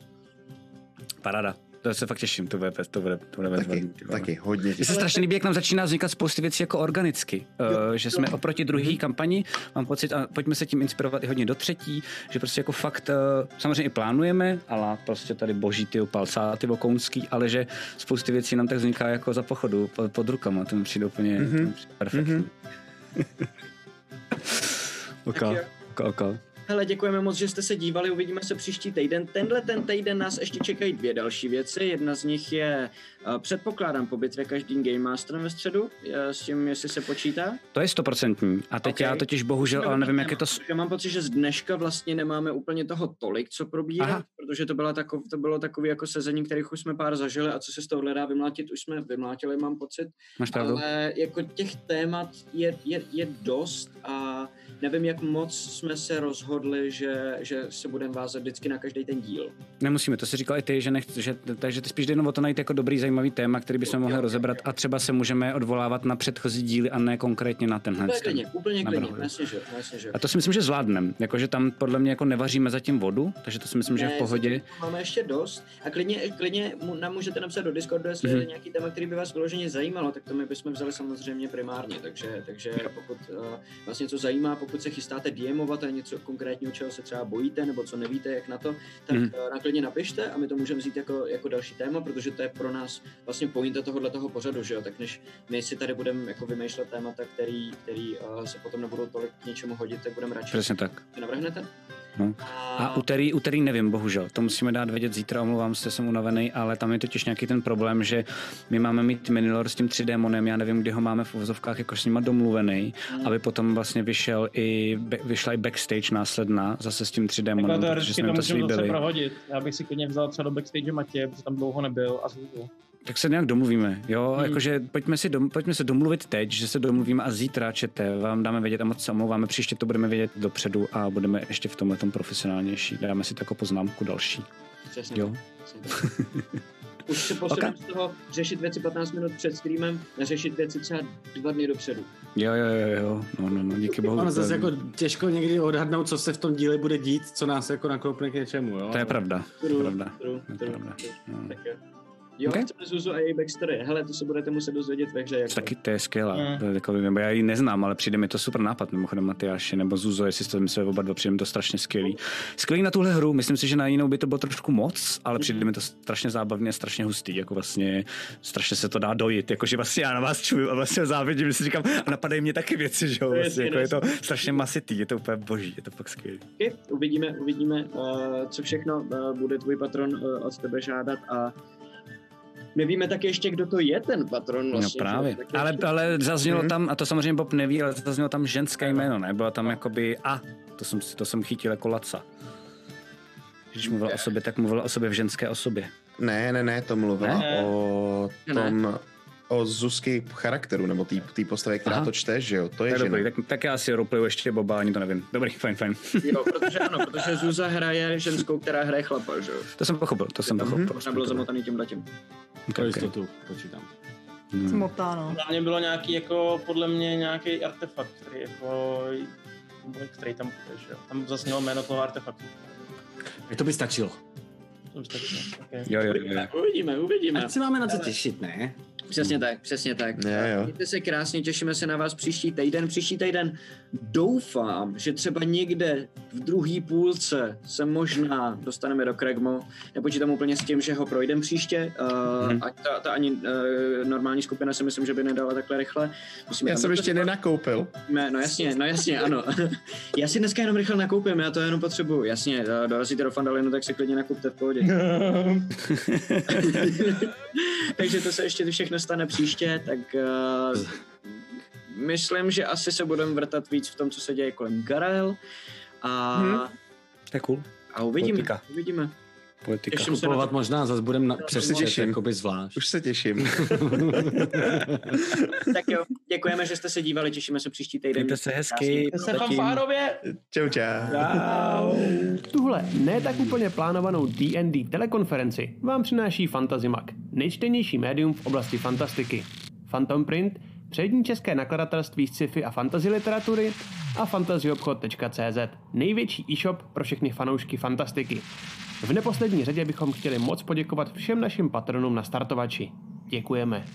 Paráda. To se fakt těším, to bude, to bude, to bude Taky, ty vole. taky, hodně Mně se strašně líbí, jak nám začíná vznikat spousty věcí jako organicky. Uh, že jsme oproti druhé kampani, mám pocit, a pojďme se tím inspirovat i hodně do třetí, že prostě jako fakt, uh, samozřejmě i plánujeme, ale prostě tady boží ty palcáty vokounský, ale že spousty věcí nám tak vzniká jako za pochodu pod, pod rukama, to mi přijde úplně mm-hmm. perfektní. Mm-hmm. ok, Tak jo. Hele, děkujeme moc, že jste se dívali, uvidíme se příští týden. Tenhle ten týden nás ještě čekají dvě další věci. Jedna z nich je, uh, předpokládám, po bitvě každým Game Masterem ve středu, eh, s tím, jestli se počítá. To je stoprocentní. A teď Ok. já totiž bohužel, ale nevím, jak je to... Já mám pocit, že z dneška vlastně nemáme úplně toho tolik, co probírat, Aha. protože to, byla takov, to bylo takový jako sezení, kterých už jsme pár zažili a co se z toho dá vymlátit, už jsme vymlátili, mám pocit. Máš pravdu? Ale jako těch témat je, je, je dost a nevím, jak moc jsme se rozhodli, že, že se budeme vázat vždycky na každý ten díl. Nemusíme, to si říkal i ty, že nechci, že, takže ty spíš jde jenom o to najít jako dobrý, zajímavý téma, který bychom mohli rozebrat a třeba se můžeme odvolávat na předchozí díly a ne konkrétně na tenhle. Úplně klidně, úplně klidně, jasně, že, jasně, že. A to si myslím, že zvládneme. Jakože tam podle mě jako nevaříme zatím vodu, takže to si myslím, že je v Ne, pohodě. Máme ještě dost a klidně, klidně nám můžete napsat do Discordu, jestli Mhm. je nějaký téma, který by vás vyloženě zajímalo, tak to my bychom vzali samozřejmě primárně, takže, takže pokud uh, vás něco zajímá, pokud se chystáte DMovat a něco konkrétního, čeho se třeba bojíte, nebo co nevíte, jak na to, tak mm. klidně napište a my to můžeme vzít jako, jako další téma, protože to je pro nás vlastně pointa tohohle toho pořadu, že jo, tak než my si tady budeme jako vymýšlet témata, který, který uh, se potom nebudou tolik k něčemu hodit, tak budeme radši. Přesně tak. Navrhnete? No. A úterý, úterý nevím, bohužel. To musíme dát vědět zítra, omlouvám se, jsem unavený, ale tam je totiž nějaký ten problém, že my máme mít Minilor s tím 3D monem, já nevím, kdy ho máme v uvozovkách jako s nima domluvený, Mm. aby potom vlastně vyšel i, vyšla i backstage následná zase s tím 3D monem, protože jsme to to slíbili. prohodit. Já bych si klidně vzal třeba do backstage Matě, protože tam dlouho nebyl a zvuku. Tak se nějak domluvíme, jo, Hmm. jakože pojďme, si dom, pojďme se domluvit teď, že se domluvíme a zítra čete, vám dáme vědět a moc se omlouváme, příště to budeme vědět dopředu a budeme ještě v tomhle tom profesionálnější, dáme si takovou poznámku další. Přesně Jo. tak. Už se posuneme okay. z toho řešit věci 15 minut před streamem, neřešit věci třeba dva dny dopředu. Jo, jo, jo, jo, no, no, no, díky bohu. Ono to- zase jako těžko někdy odhadnout, co se v tom díle bude dít, co nás jako nakloupne k něčemu, jo? To je pravda, to je True, pravda. true, To je true, pravda. true. No. Tak jo. Jo, Ok. chceme Zuzu a její backstory. Hele, to se budete muset dozvědět ve hře. Jako. Taky to je skvělá. Mm. To takový, nebo já ji neznám, ale přijde mi to super nápad, mimochodem Matyáši nebo Zuzo, jestli jste mysleli oba dva, přijde mi to strašně skvělý. Skvělý na tuhle hru, myslím si, že na jinou by to bylo trošku moc, ale přijde mi to strašně zábavně a strašně hustý, jako vlastně strašně se to dá dojít, jakože vlastně já na vás čuju a vlastně závidím, že si říkám, a napadají mě taky věci, že jo, To vlastně, jako je to jasný. strašně masitý, je to úplně boží, je to fakt skvělý. Okay, uvidíme, uvidíme, uh, co všechno uh, bude tvůj patron uh, od tebe žádat a nevíme taky ještě, kdo to je ten patron vlastně. no právě. že? Tak Ale, ještě- ale zaznělo Mhm. tam, a to samozřejmě Bob neví, ale zaznělo tam ženské jméno, ne? Byla tam jakoby A, to jsem, to jsem chytil jako laca. Když mluvil o sobě, tak mluvil o sobě v ženské osobě. Ne, ne, ne, to mluvila Ne? o Ne. O Zuzky charakteru, nebo té postavy, která Aha. to čte, že jo, to To je je dobrý, tak, tak já si roleplayu ještě Boba, ani to nevím. Dobrý, fajn, fajn. Jo, protože ano, protože Zuza hraje ženskou, která hraje chlapa, že jo? To jsem pochopil, to jsem pochopil. Možná bylo zamotaný tím letím. Pro jistotu, počítám. Smotá, no. Za mě bylo nějaký, jako, podle mě nějaký artefakt, který jako, který tam bude, že jo. Tam zasnělo jméno toho artefaktu. Tak to by stačilo. To by stačilo, okay. Jo, jo, jo. Uvidíme, uvidíme. Ať si máme na co těšit, ne? Přesně tak, přesně tak. Jo. Mějte se krásně, těšíme se na vás příští týden. Příští týden doufám, že třeba někde v druhé půlce se možná dostaneme do Kregmo. Nepočítám úplně s tím, že ho projdem příště. Uh, Mhm. Ať ta, ta ani uh, normální skupina si myslím, že by nedala takhle rychle. Musíme Já jsem ještě nenakoupil. Ne, no jasně, no jasně, ano. já si dneska jenom rychle nakoupím, já to jenom potřebuju. Jasně, eh, dorazíte do Fandalinu, tak si klidně nakupte v pohodě. Takže to se ještě všechno stane příště, tak uh, myslím, že asi se budeme vrtat víc v tom, co se děje kolem Garel. A. To je cool. a uvidíme, Politika. uvidíme. Politika. Těším se Kupovat to. možná zase budeme na, přes se chat, těším. jakoby zvlášť. Už se těším. Tak jo, děkujeme, že jste se dívali, těšíme se příští týden. Mějte se hezky. Se zatím. fanfárově. Čau, čau. Tuhle ne tak úplně plánovanou D&D telekonferenci vám přináší Fantazimak, nejčtenější médium v oblasti fantastiky. Phantom Print, přední české nakladatelství sci-fi a fantasy literatury a fantasyobchod.cz, největší e-shop pro všechny fanoušky fantastiky. V neposlední řadě bychom chtěli moc poděkovat všem našim patronům na startovači. Děkujeme.